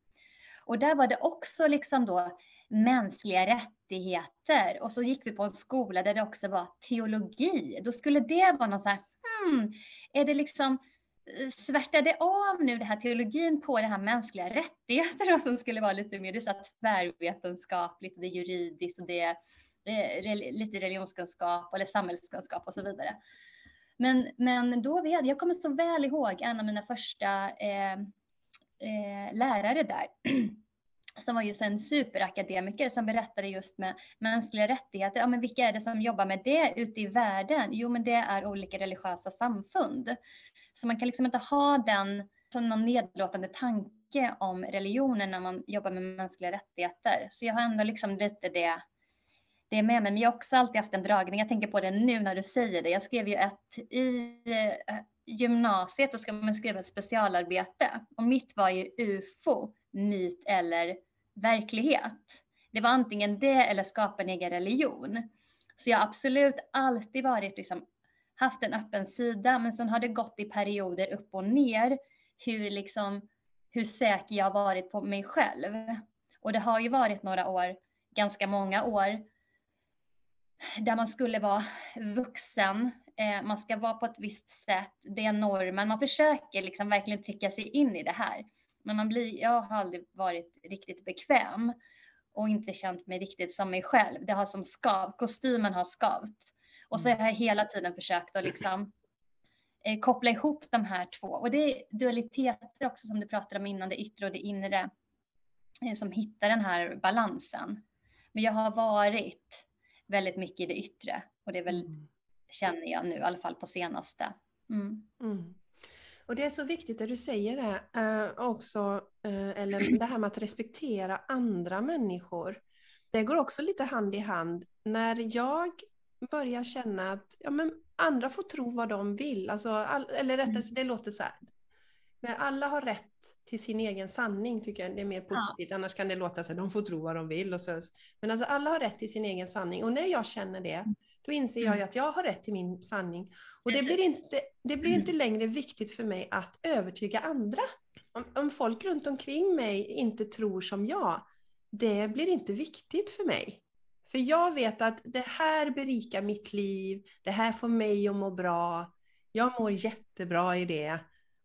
Och där var det också liksom då mänskliga rättigheter och så gick vi på en skola där det också var teologi. Då skulle det vara någon så här, hmm, är det liksom eh, svärtade av nu den här teologin på det här mänskliga rättigheter som skulle vara lite mer det så tvärvetenskapligt, det är juridiskt och det är eh, lite religionskunskap eller samhällskunskap och så vidare. Men, men då vet jag kommer så väl ihåg en av mina första eh, eh, lärare där [clears throat] som var just en superakademiker som berättade just med mänskliga rättigheter. Ja, men vilka är det som jobbar med det ute i världen? Jo, men det är olika religiösa samfund. Så man kan liksom inte ha den som någon nedlåtande tanke om religionen när man jobbar med mänskliga rättigheter. Så jag har ändå liksom lite det, det med mig. Men jag har också alltid haft en dragning. Jag tänker på det nu när du säger det. Jag skrev ju ett i gymnasiet, så ska man skriva ett specialarbete. Och mitt var ju UFO, myt eller verklighet. Det var antingen det eller skapa en egen religion. Så jag har absolut alltid varit liksom, haft en öppen sida, men sen har det gått i perioder upp och ner hur, liksom, hur säker jag har varit på mig själv. Och det har ju varit några år, ganska många år, där man skulle vara vuxen. Eh, man ska vara på ett visst sätt. Det är normen. Man försöker liksom verkligen trycka sig in i det här. Men man blir, jag har aldrig varit riktigt bekväm och inte känt mig riktigt som mig själv. Det har som skav, kostymen har skavt. Och så har jag hela tiden försökt att liksom eh, koppla ihop de här två. Och det är dualiteter också som du pratade om innan, det yttre och det inre, eh, som hittar den här balansen. Men jag har varit väldigt mycket i det yttre och det är väl, mm. Känner jag nu, i alla fall på senaste. Mm. Mm. Och det är så viktigt att du säger det eh, också, eh, eller det här med att respektera andra människor. Det går också lite hand i hand. När jag börjar känna att ja, men andra får tro vad de vill, alltså, all, eller rättare mm. sagt, det låter så här. Men alla har rätt till sin egen sanning, tycker jag det är mer positivt. Ja. Annars kan det låta så att de får tro vad de vill. Och så. Men alltså alla har rätt till sin egen sanning. Och när jag känner det, mm. Då inser jag ju mm. att jag har rätt till min sanning. Och det blir inte, det blir inte längre viktigt för mig att övertyga andra. Om, om folk runt omkring mig inte tror som jag, det blir inte viktigt för mig. För jag vet att det här berikar mitt liv, det här får mig att må bra, jag mår jättebra i det.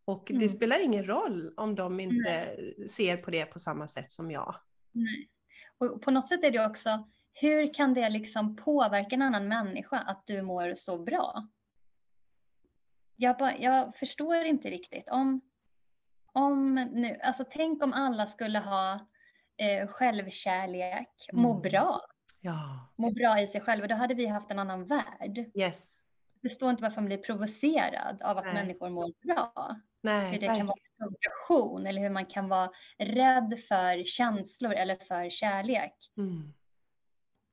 Och mm. det spelar ingen roll om de inte Nej. ser på det på samma sätt som jag. Nej. Och på något sätt är det också, hur kan det liksom påverka en annan människa att du mår så bra? Jag, bara, jag förstår inte riktigt. Om, om nu, alltså tänk om alla skulle ha eh, självkärlek, må mm. bra. Ja. Må bra i sig själva, då hade vi haft en annan värld. Yes. Jag förstår inte varför man blir provocerad av att Nej. människor mår bra. Nej, hur det kan vara en provokation eller hur man kan vara rädd för känslor eller för kärlek. Mm.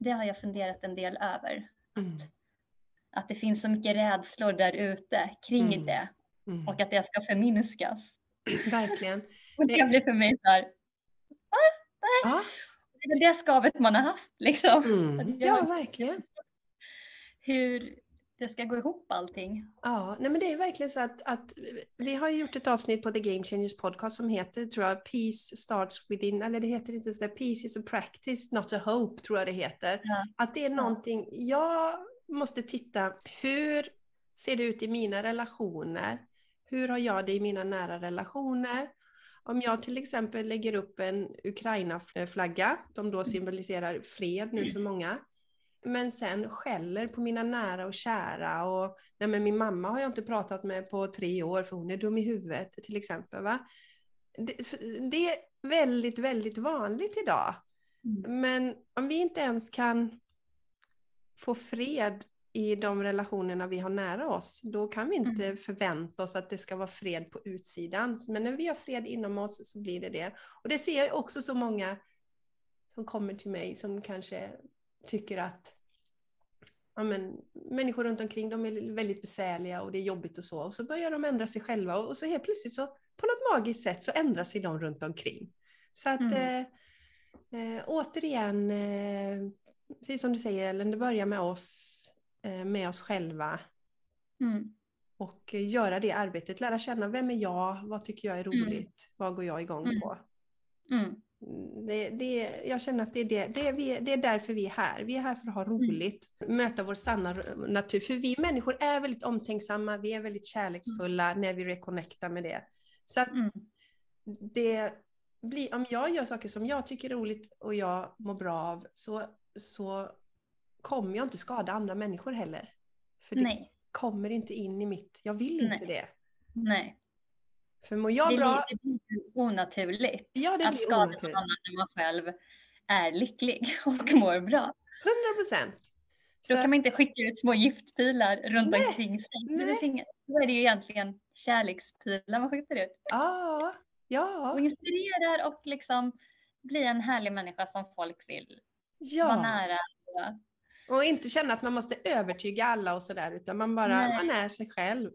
Det har jag funderat en del över. Mm. Att, att det finns så mycket rädslor där ute kring mm. det mm. och att det ska förminskas. [clears throat] Verkligen. och det blir för mig så här, ah, ah. Det är väl det skavet man har haft liksom. Mm. [laughs] Ja, verkligen. Hur, det ska gå ihop allting. Ja, nej men det är verkligen så att, att vi har gjort ett avsnitt på The Game Changers podcast som heter, tror jag, Peace starts within, eller det heter inte så där, Peace is a practice, not a hope, tror jag det heter. Ja. Att det är någonting, jag måste titta, hur ser det ut i mina relationer? Hur har jag det i mina nära relationer? Om jag till exempel lägger upp en Ukraina-flagga som då symboliserar fred nu för många, men sen skäller på mina nära och kära och nej men min mamma har jag inte pratat med på tre år för hon är dum i huvudet till exempel. Va? Det, det är väldigt, väldigt vanligt idag. Mm. Men om vi inte ens kan få fred i de relationerna vi har nära oss, då kan vi inte mm. förvänta oss att det ska vara fred på utsidan. Men när vi har fred inom oss så blir det det. Och det ser jag också så många som kommer till mig som kanske tycker att ja, men, människor runt omkring de är väldigt besvärliga och det är jobbigt och så. Och så börjar de ändra sig själva och, så helt plötsligt så på något magiskt sätt så ändrar sig de runt omkring. Så att mm. eh, eh, återigen, eh, precis som du säger Ellen, det börjar med oss, eh, med oss själva. Mm. Och göra det arbetet, lära känna vem är jag, vad tycker jag är mm. roligt, mm. vad går jag igång mm. på. Det, det, jag känner att det är, det, det, är vi, det är därför vi är här. Vi är här för att ha mm. roligt, mm. möta vår sanna natur. För vi människor är väldigt omtänksamma, vi är väldigt kärleksfulla mm. när vi reconnectar med det. Så att mm. det blir, om jag gör saker som jag tycker är roligt och jag mår bra av så, så kommer jag inte skada andra människor heller. För det Nej. kommer inte in i mitt, jag vill inte Nej. det. Nej. För mår jag det bra... Det blir onaturligt ja, det att skada onaturligt. någon annan när man själv är lycklig [laughs] och mår bra. 100 procent. Då kan man inte skicka ut små giftpilar runt Nej. omkring sig. Nej. Då är det ju egentligen kärlekspilar man skickar ut. Ja, ja. Och inspirerar och liksom blir en härlig människa som folk vill ja. vara nära. Och inte känna att man måste övertyga alla och sådär utan man bara, Nej. man är sig själv.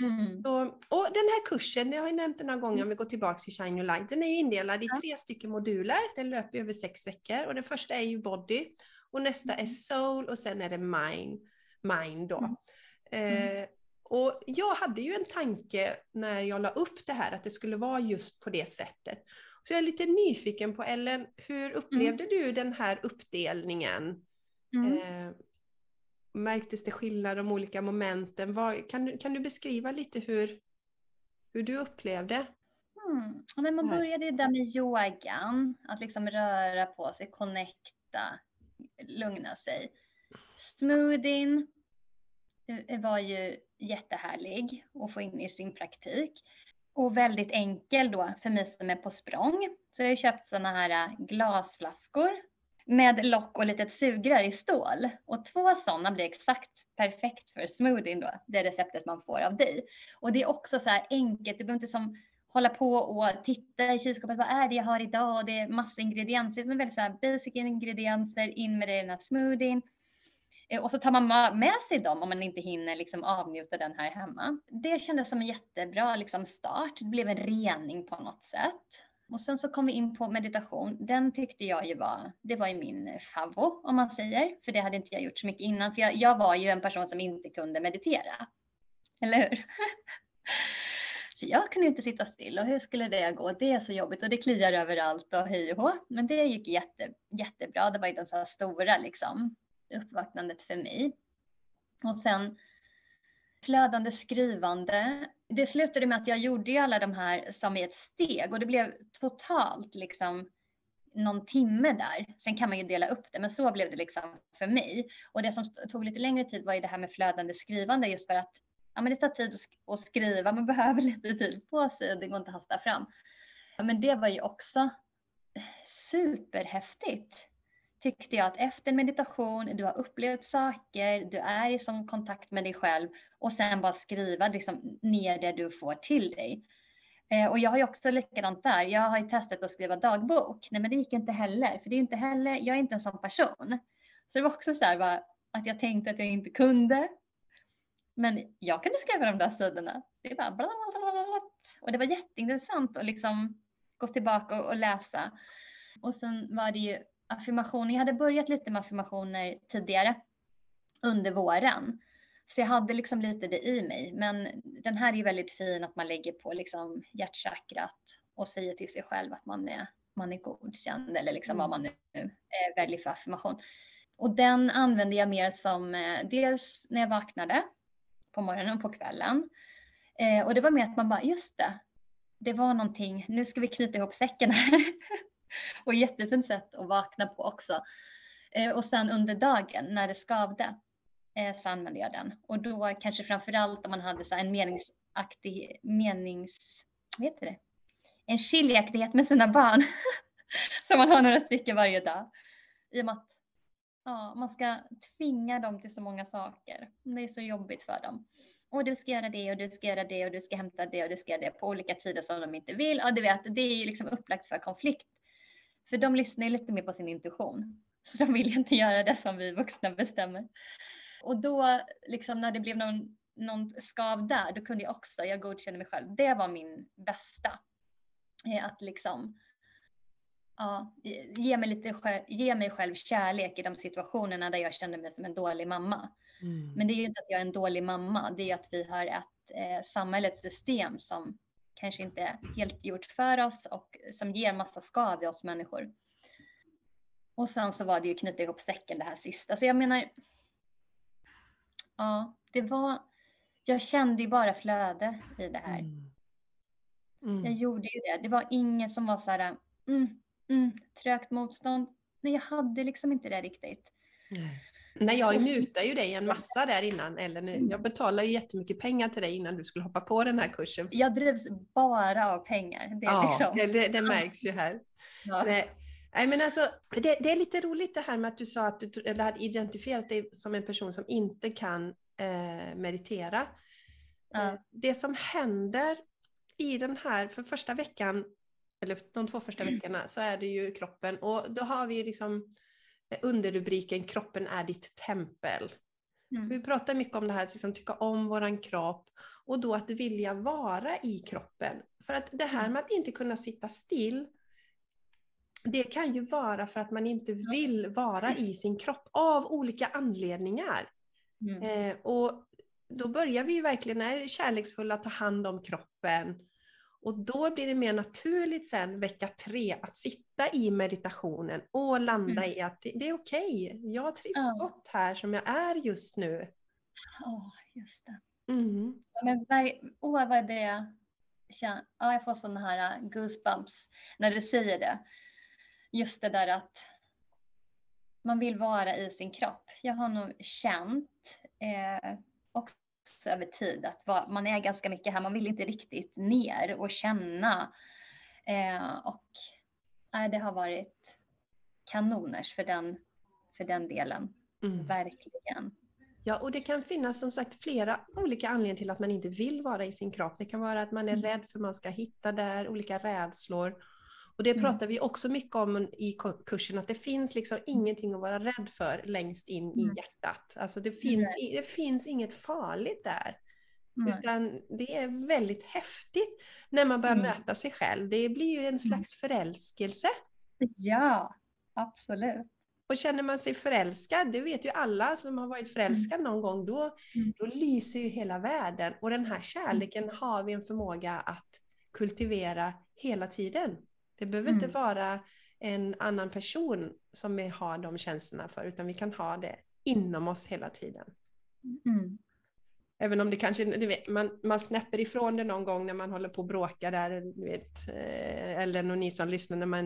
Mm. Så, och den här kursen, jag har ju nämnt den några gånger om vi går tillbaka till Shine Your Light, den är ju indelad i tre stycken moduler. Den löper över sex veckor och den första är ju Body och nästa är mm. Soul och sen är det Mind. mind då. Mm. mm. Eh, och jag hade ju en tanke när jag la upp det här att det skulle vara just på det sättet. Så jag är lite nyfiken på Ellen, hur upplevde mm. du den här uppdelningen? Mm. Eh, märktes det skillnad de olika momenten? Vad, kan, du, kan du beskriva lite hur, hur du upplevde? Mm. Men man började där med yogan, att liksom röra på sig, connecta, lugna sig. Smoothien det var ju jättehärlig att få in i sin praktik och väldigt enkel då för mig som är på språng. Så jag har köpt sådana här glasflaskor med lock och litet sugrör i stål. Och två sådana blir exakt perfekt för smoothien då, det receptet man får av dig. Och det är också så här enkelt, du behöver inte som hålla på och titta i kylskåpet, vad är det jag har idag? Och det är massa ingredienser, det är väldigt så här basic ingredienser, in med det i den här smoothien. Eh, och så tar man med sig dem om man inte hinner liksom avnjuta den här hemma. Det kändes som en jättebra liksom start. Det blev en rening på något sätt. Och sen så kom vi in på meditation. Den tyckte jag ju var, det var ju min eh, favvo om man säger. För det hade inte jag gjort så mycket innan. För jag, jag var ju en person som inte kunde meditera. Eller hur? [laughs] för jag kunde inte sitta still och hur skulle det gå? Det är så jobbigt och det kliar överallt och hej och hå. Men det gick jätte, jättebra. Det var ju den så här stora liksom uppvaknandet för mig. Och sen flödande skrivande. Det slutade med att jag gjorde alla de här som i ett steg och det blev totalt liksom någon timme där. Sen kan man ju dela upp det, men så blev det liksom för mig. Och det som tog lite längre tid var ju det här med flödande skrivande just för att ja, men det tar tid att skriva, man [laughs] behöver lite tid på sig och det går inte att hasta fram. Men det var ju också superhäftigt tyckte jag att efter meditation, du har upplevt saker, du är i sån kontakt med dig själv och sen bara skriva liksom ner det du får till dig. Eh, och jag har ju också likadant där. Jag har ju testat att skriva dagbok. Nej, men det gick inte heller, för det är inte heller, jag är inte en sån person. Så det var också så här bara, att jag tänkte att jag inte kunde. Men jag kunde skriva de där sidorna. Det bara bla, bla, bla, och det var jätteintressant att liksom gå tillbaka och, och läsa. Och sen var det ju affirmationer. Jag hade börjat lite med affirmationer tidigare under våren. Så jag hade liksom lite det i mig. Men den här är ju väldigt fin att man lägger på liksom hjärtchakrat och säger till sig själv att man är, man är godkänd eller liksom vad man nu väljer för affirmation. Och den använde jag mer som eh, dels när jag vaknade på morgonen och på kvällen. Eh, och det var mer att man bara, just det, det var någonting, nu ska vi knyta ihop säcken här. [laughs] [laughs] och jättefint sätt att vakna på också. Eh, och sen under dagen när det skavde eh, så använde jag den. Och då kanske framförallt om man hade så en meningsaktig, menings, vet det? En skiljaktighet med sina barn. [laughs] som man har några stycken varje dag. I och med att ja, man ska tvinga dem till så många saker. Det är så jobbigt för dem. Och du ska göra det och du ska göra det och du ska hämta det och du ska göra det på olika tider som de inte vill. Ja, du vet, det är ju liksom upplagt för konflikt. För de lyssnar ju lite mer på sin intuition. [laughs] Så de vill ju inte göra det som vi vuxna bestämmer. Och då, liksom när det blev någon, någon skav där, då kunde jag också, jag godkände mig själv. Det var min bästa. Eh, att liksom, ja, ge mig, lite, ge mig själv kärlek i de situationerna där jag kände mig som en dålig mamma. Mm. Men det är ju inte att jag är en dålig mamma, det är att vi har ett eh, samhällets system som kanske inte är helt gjort för oss och som ger massa skav i oss människor. Och sen så var det ju knyta ihop säcken det här sista. Så jag menar, ja, det var, jag kände ju bara flöde i det här. Mm. Mm. Jag gjorde ju det. Det var inget som var så här, mm, mm, trögt motstånd. Nej, jag hade liksom inte det riktigt. Nej. Nej, jag mutade ju dig en massa där innan, Ellen. Jag mm. betalade ju jättemycket pengar till dig innan du skulle hoppa på den här kursen. Jag drivs bara av pengar. Det, ja, liksom... det, det märks ju här. Ja. Nej. Nej, men alltså, det, det, är lite roligt det här med att du sa att du eller hade identifierat dig som en person som inte kan eh, meditera. Ja. Eh, det som händer i den här, för första veckan, eller de två första mm. veckorna, så är det ju kroppen och då har vi liksom underrubriken Kroppen är ditt tempel. Mm. Vi pratar mycket om det här att liksom tycka om våran kropp och då att vilja vara i kroppen. För att det här mm. med att inte kunna sitta still, det kan ju vara för att man inte vill vara i sin kropp av olika anledningar. Mm. Eh, och då börjar vi verkligen, när kärleksfulla, ta hand om kroppen. Och då blir det mer naturligt sen vecka tre att sitta i meditationen och landa mm. i att det, det är okej. Okay. Jag trivs ja. gott här som jag är just nu. Ja, just det. Mm. Men åh, vad det ja, jag får sådana här uh, goosebumps när du säger det. Just det där att man vill vara i sin kropp. Jag har nog känt eh, också över tid att man är ganska mycket här. Man vill inte riktigt ner och känna. Eh, och eh, det har varit kanoners för den, för den delen. Mm. Verkligen. Ja, och det kan finnas som sagt flera olika anledningar till att man inte vill vara i sin kropp. Det kan vara att man är mm. rädd för att man ska hitta där, olika rädslor. Och det mm. pratar vi också mycket om i kursen, att det finns liksom ingenting att vara rädd för längst in i hjärtat. Alltså det finns, det finns inget farligt där. Mm. Utan det är väldigt häftigt när man börjar mm. möta sig själv. Det blir ju en mm. slags förälskelse. Ja, absolut. Och känner man sig förälskad, det vet ju alla som har varit förälskad mm. någon gång, då, mm. då lyser ju hela världen. Och den här kärleken har vi en förmåga att kultivera hela tiden. Det behöver mm. inte vara en annan person som vi har de känslorna för, utan vi kan ha det inom oss hela tiden. Mm. Även om det kanske, du vet, man, man snäpper ifrån det någon gång när man håller på och bråkar där, du vet, eh, eller och ni som lyssnar när man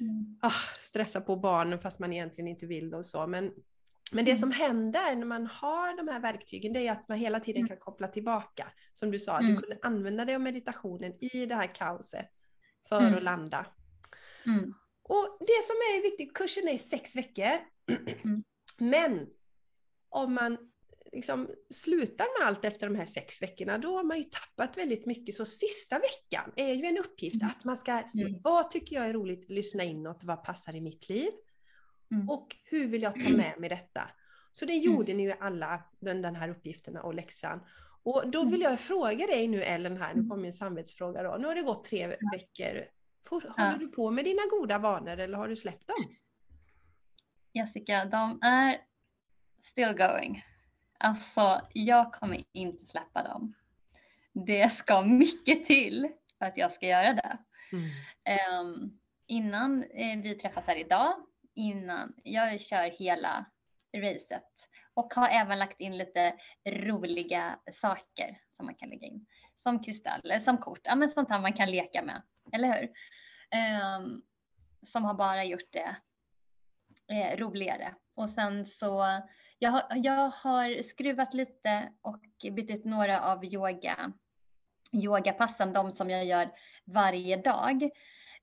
mm. ah, stressar på barnen fast man egentligen inte vill och så. Men, men det mm. som händer när man har de här verktygen det är att man hela tiden mm. kan koppla tillbaka. Som du sa, mm. du kunde använda dig av meditationen i det här kaoset för mm. att landa. Mm. Och det som är viktigt, kursen är sex veckor. Mm. Men om man liksom slutar med allt efter de här sex veckorna, då har man ju tappat väldigt mycket. Så sista veckan är ju en uppgift mm. att man ska se mm. vad tycker jag är roligt, lyssna inåt, vad passar i mitt liv? Och hur vill jag ta med mig detta? Så det gjorde ni ju alla, den, den här uppgifterna och läxan. Och då vill jag fråga dig nu Ellen här, nu kommer min samvetsfråga då. Nu har det gått tre veckor Håller ja. du på med dina goda vanor eller har du släppt dem? Jessica, de är still going. Alltså, jag kommer inte släppa dem. Det ska mycket till för att jag ska göra det. Mm. Um, innan eh, vi träffas här idag, innan jag kör hela racet och har även lagt in lite roliga saker som man kan lägga in. Som kristaller, som kort, ja men sånt här man kan leka med, eller hur? Um, som har bara gjort det eh, roligare. Och sen så, jag har, jag har skruvat lite och bytt ut några av yoga, yogapassen, de som jag gör varje dag,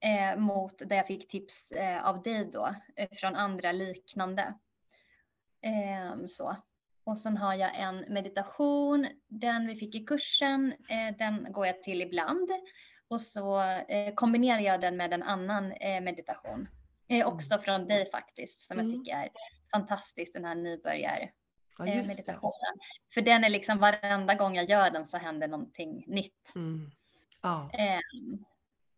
eh, mot där jag fick tips eh, av dig då, eh, från andra liknande. Ehm, så. Och sen har jag en meditation, den vi fick i kursen, eh, den går jag till ibland. Och så eh, kombinerar jag den med en annan eh, meditation. Eh, också mm. från dig faktiskt, som mm. jag tycker är fantastisk, den här nybörjarmeditationen. Ja, För den är liksom varenda gång jag gör den så händer någonting nytt. Mm. Ja. Eh,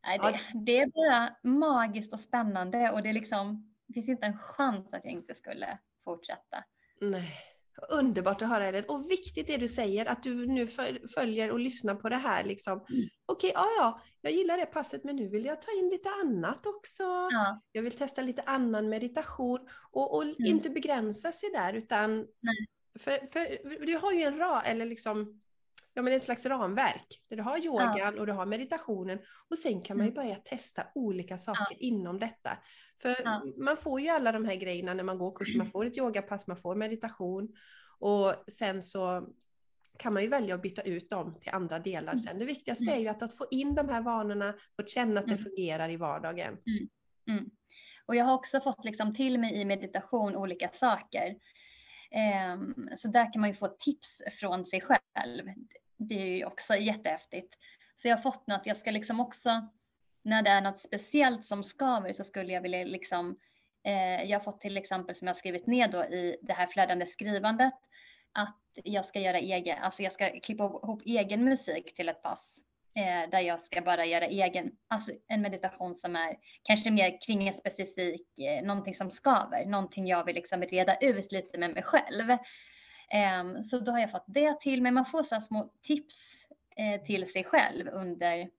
det, det, är bara magiskt och spännande och det, är liksom, det finns inte en chans att jag inte skulle fortsätta. Nej. Underbart att höra Ellen. Och viktigt det du säger, att du nu följer och lyssnar på det här. Liksom. Mm. Okej, ja, ja, jag gillar det passet, men nu vill jag ta in lite annat också. Ja. Jag vill testa lite annan meditation och, och mm. inte begränsa sig där, utan för, för, du har ju en ra, eller liksom, ja, men en slags ramverk. Där du har yogan ja. och du har meditationen och sen kan man ju mm. börja testa olika saker ja. inom detta. För ja. man får ju alla de här grejerna när man går kursen. Man får ett yogapass, man får meditation och sen så kan man ju välja att byta ut dem till andra delar mm. sen. Det viktigaste mm. är ju att, att, få in de här vanorna och känna att det fungerar i vardagen. Och jag har också fått liksom till mig i meditation olika saker. Um, så där kan man ju få tips från sig själv det är ju också jättehäftigt. Så jag har fått något, jag ska liksom också, när det är något speciellt som skaver så skulle jag vilja liksom, eh, jag har fått till exempel som jag skrivit ner då i det här flödande skrivandet, att jag ska göra egen, alltså jag ska klippa ihop egen musik till ett pass eh, där jag ska bara göra egen, alltså en meditation som är kanske mer kring en specifik, eh, någonting som skaver, någonting jag vill liksom reda ut lite med mig själv. Ehm, så då har jag fått det till mig. Man får så små tips eh, till sig själv under,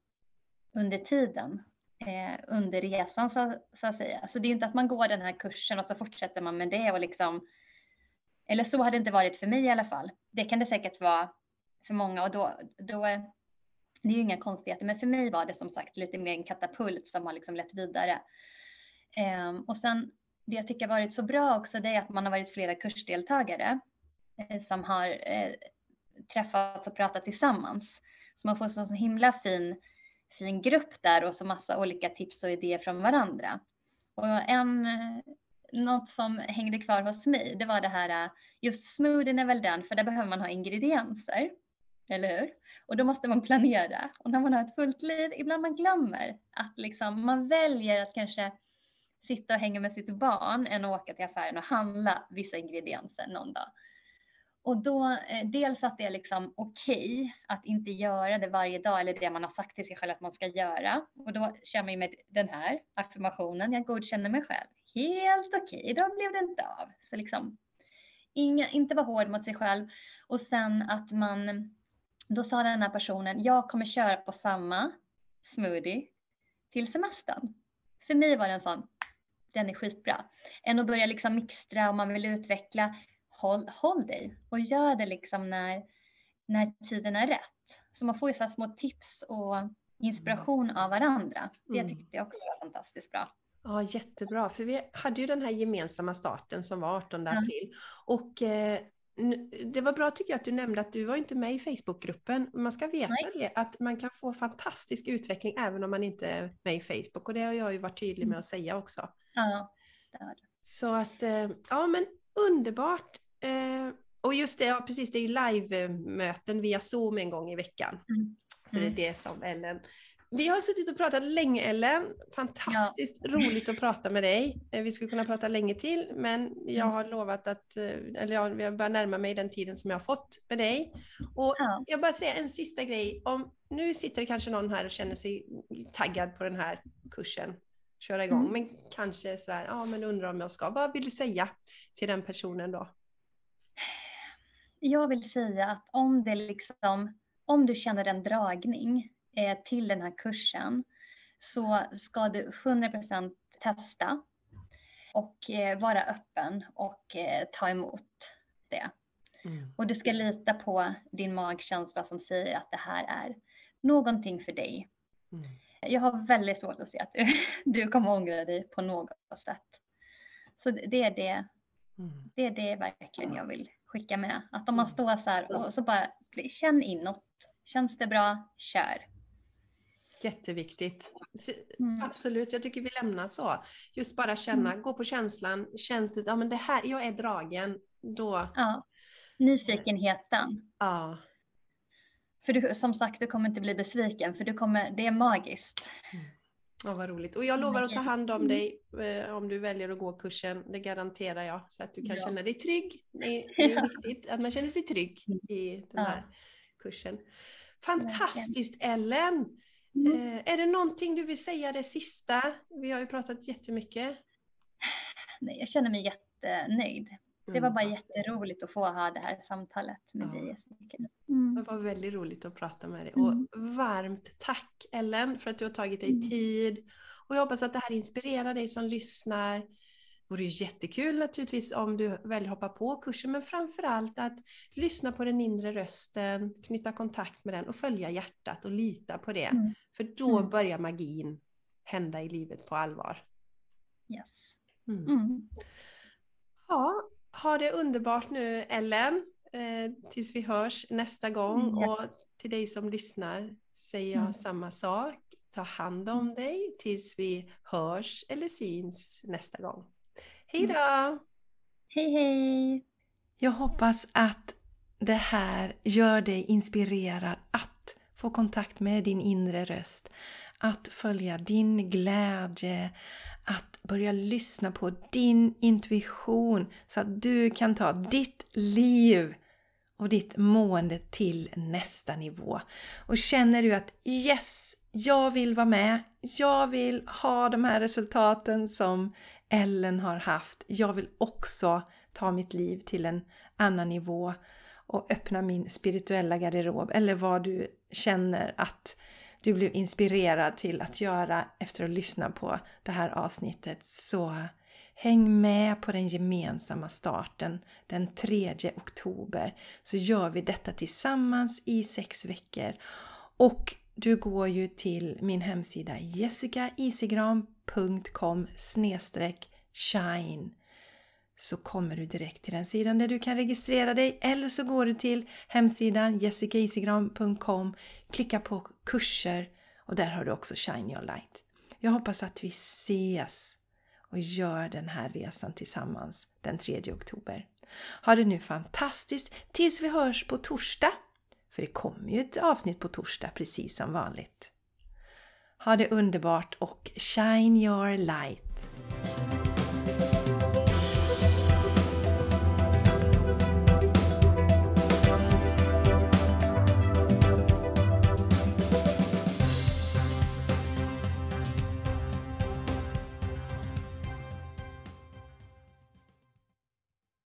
under tiden eh, under resan så, så, att säga. Så det är ju inte att man går den här kursen och så fortsätter man med det och liksom, eller så har det inte varit för mig i alla fall. Det kan det säkert vara för många och då, då är det är ju inga konstigheter, men för mig var det som sagt lite mer en katapult som har liksom lett vidare. Ehm, och sen det jag tycker har varit så bra också, det är att man har varit flera kursdeltagare Eh, som har eh, träffats och pratat tillsammans. Så man får en så himla fin fin grupp där och så massa olika tips och idéer från varandra. Och en, eh, något som hängde kvar hos mig, det var det här, just smoothien är väl den, för där behöver man ha ingredienser. Eller hur? Och då måste man planera. Och när man har ett fullt liv, ibland man glömmer att liksom, man väljer att kanske sitta och hänga med sitt barn än att åka till affären och handla vissa ingredienser någon dag. Och då, eh, dels att det är liksom okej okay att inte göra det varje dag eller det man har sagt till sig själv att man ska göra. Och då kör man ju med den här affirmationen, jag godkänner mig själv. Helt okej, okay, då blev det inte av. Så liksom, inga, inte vara hård mot sig själv. Och sen att man, då sa den här personen, jag kommer köra på samma smoothie till semestern. För mig var det en sån, den är skitbra. Än att börja liksom mixtra och man vill utveckla håll, håll dig och gör det liksom när, när tiden är rätt. Så man får ju så små tips och inspiration av varandra. Det mm. tyckte jag också var fantastiskt bra. Ja, jättebra. För vi hade ju den här gemensamma starten som var 18 april. Mm. Och eh, det var bra tycker jag att du nämnde att du var inte med i Facebookgruppen. Man ska veta Nej. det, att man kan få fantastisk utveckling även om man inte är med i Facebook. Och det har jag ju varit tydlig med mm. att säga också. Ja, det har du. Så att, eh, ja men underbart. Eh, och just det, ja, precis, det är ju live-möten via Zoom en gång i veckan. Mm. Så det är mm. det som Ellen vi har suttit och pratat länge Ellen. Fantastiskt ja. roligt att prata med dig. Eh, vi skulle kunna prata länge till men jag mm. har lovat att, eh, eller jag, jag börjar närma mig den tiden som jag har fått med dig. Och ja. jag bara säga en sista grej. Om, nu sitter det kanske någon här och känner sig taggad på den här kursen. Köra igång. Mm. Men kanske så här, ja men undrar om jag ska. Vad vill du säga till den personen då? Jag vill säga att om det liksom, om du känner en dragning eh, till den här kursen så ska du 100% testa och eh, vara öppen och eh, ta emot det. Mm. Och du ska lita på din magkänsla som säger att det här är någonting för dig. Mm. Jag har väldigt svårt att se att du, [laughs] du kommer ångra dig på något sätt. Så det är det, mm. det är det verkligen jag vill skicka med. Att om man mm. står så här och så bara känn inåt. Känns det bra? Kör. Jätteviktigt. Mm. Absolut, jag tycker vi lämnar så. Just bara känna, mm. gå på känslan. Känns det, ja men det här, jag är dragen. Då... Ja. Nyfikenheten. Ja. För du, som sagt, du kommer inte bli besviken för du kommer, det är magiskt. Mm. Ja, vad roligt. Och jag lovar att ta hand om mm. dig eh, om du väljer att gå kursen. Det garanterar jag. Så att du kan ja. känna dig trygg. Det är, [laughs] det är viktigt att man känner sig trygg mm. i den här ja. kursen. Fantastiskt Ellen! Mm. Eh, är det någonting du vill säga det sista? Vi har ju pratat jättemycket. Nej, jag känner mig jättenöjd. Det var bara jätteroligt att få ha det här samtalet med ja. dig Jessica. Mm. Det var väldigt roligt att prata med dig. Och mm. varmt tack Ellen för att du har tagit dig mm. tid. Och jag hoppas att det här inspirerar dig som lyssnar. Det vore ju jättekul naturligtvis om du väljer hoppa på kursen, men framför allt att lyssna på den inre rösten, knyta kontakt med den och följa hjärtat och lita på det. Mm. För då mm. börjar magin hända i livet på allvar. Yes. Mm. Ja, ha det underbart nu Ellen, eh, tills vi hörs nästa gång. Mm. Och till dig som lyssnar säger jag mm. samma sak. Ta hand om mm. dig tills vi hörs eller syns nästa gång. Hej då! Mm. Hej hej! Jag hoppas att det här gör dig inspirerad att få kontakt med din inre röst. Att följa din glädje, att börja lyssna på din intuition så att du kan ta ditt liv och ditt mående till nästa nivå. Och känner du att yes, jag vill vara med, jag vill ha de här resultaten som Ellen har haft. Jag vill också ta mitt liv till en annan nivå och öppna min spirituella garderob eller vad du känner att du blev inspirerad till att göra efter att lyssna på det här avsnittet så häng med på den gemensamma starten den 3 oktober så gör vi detta tillsammans i sex veckor. Och du går ju till min hemsida jessicaisigran.com shine så kommer du direkt till den sidan där du kan registrera dig eller så går du till hemsidan jessicaisigran.com klicka på kurser och där har du också Shine Your Light. Jag hoppas att vi ses och gör den här resan tillsammans den 3 oktober. Ha det nu fantastiskt tills vi hörs på torsdag! För det kommer ju ett avsnitt på torsdag precis som vanligt. Ha det underbart och shine your light!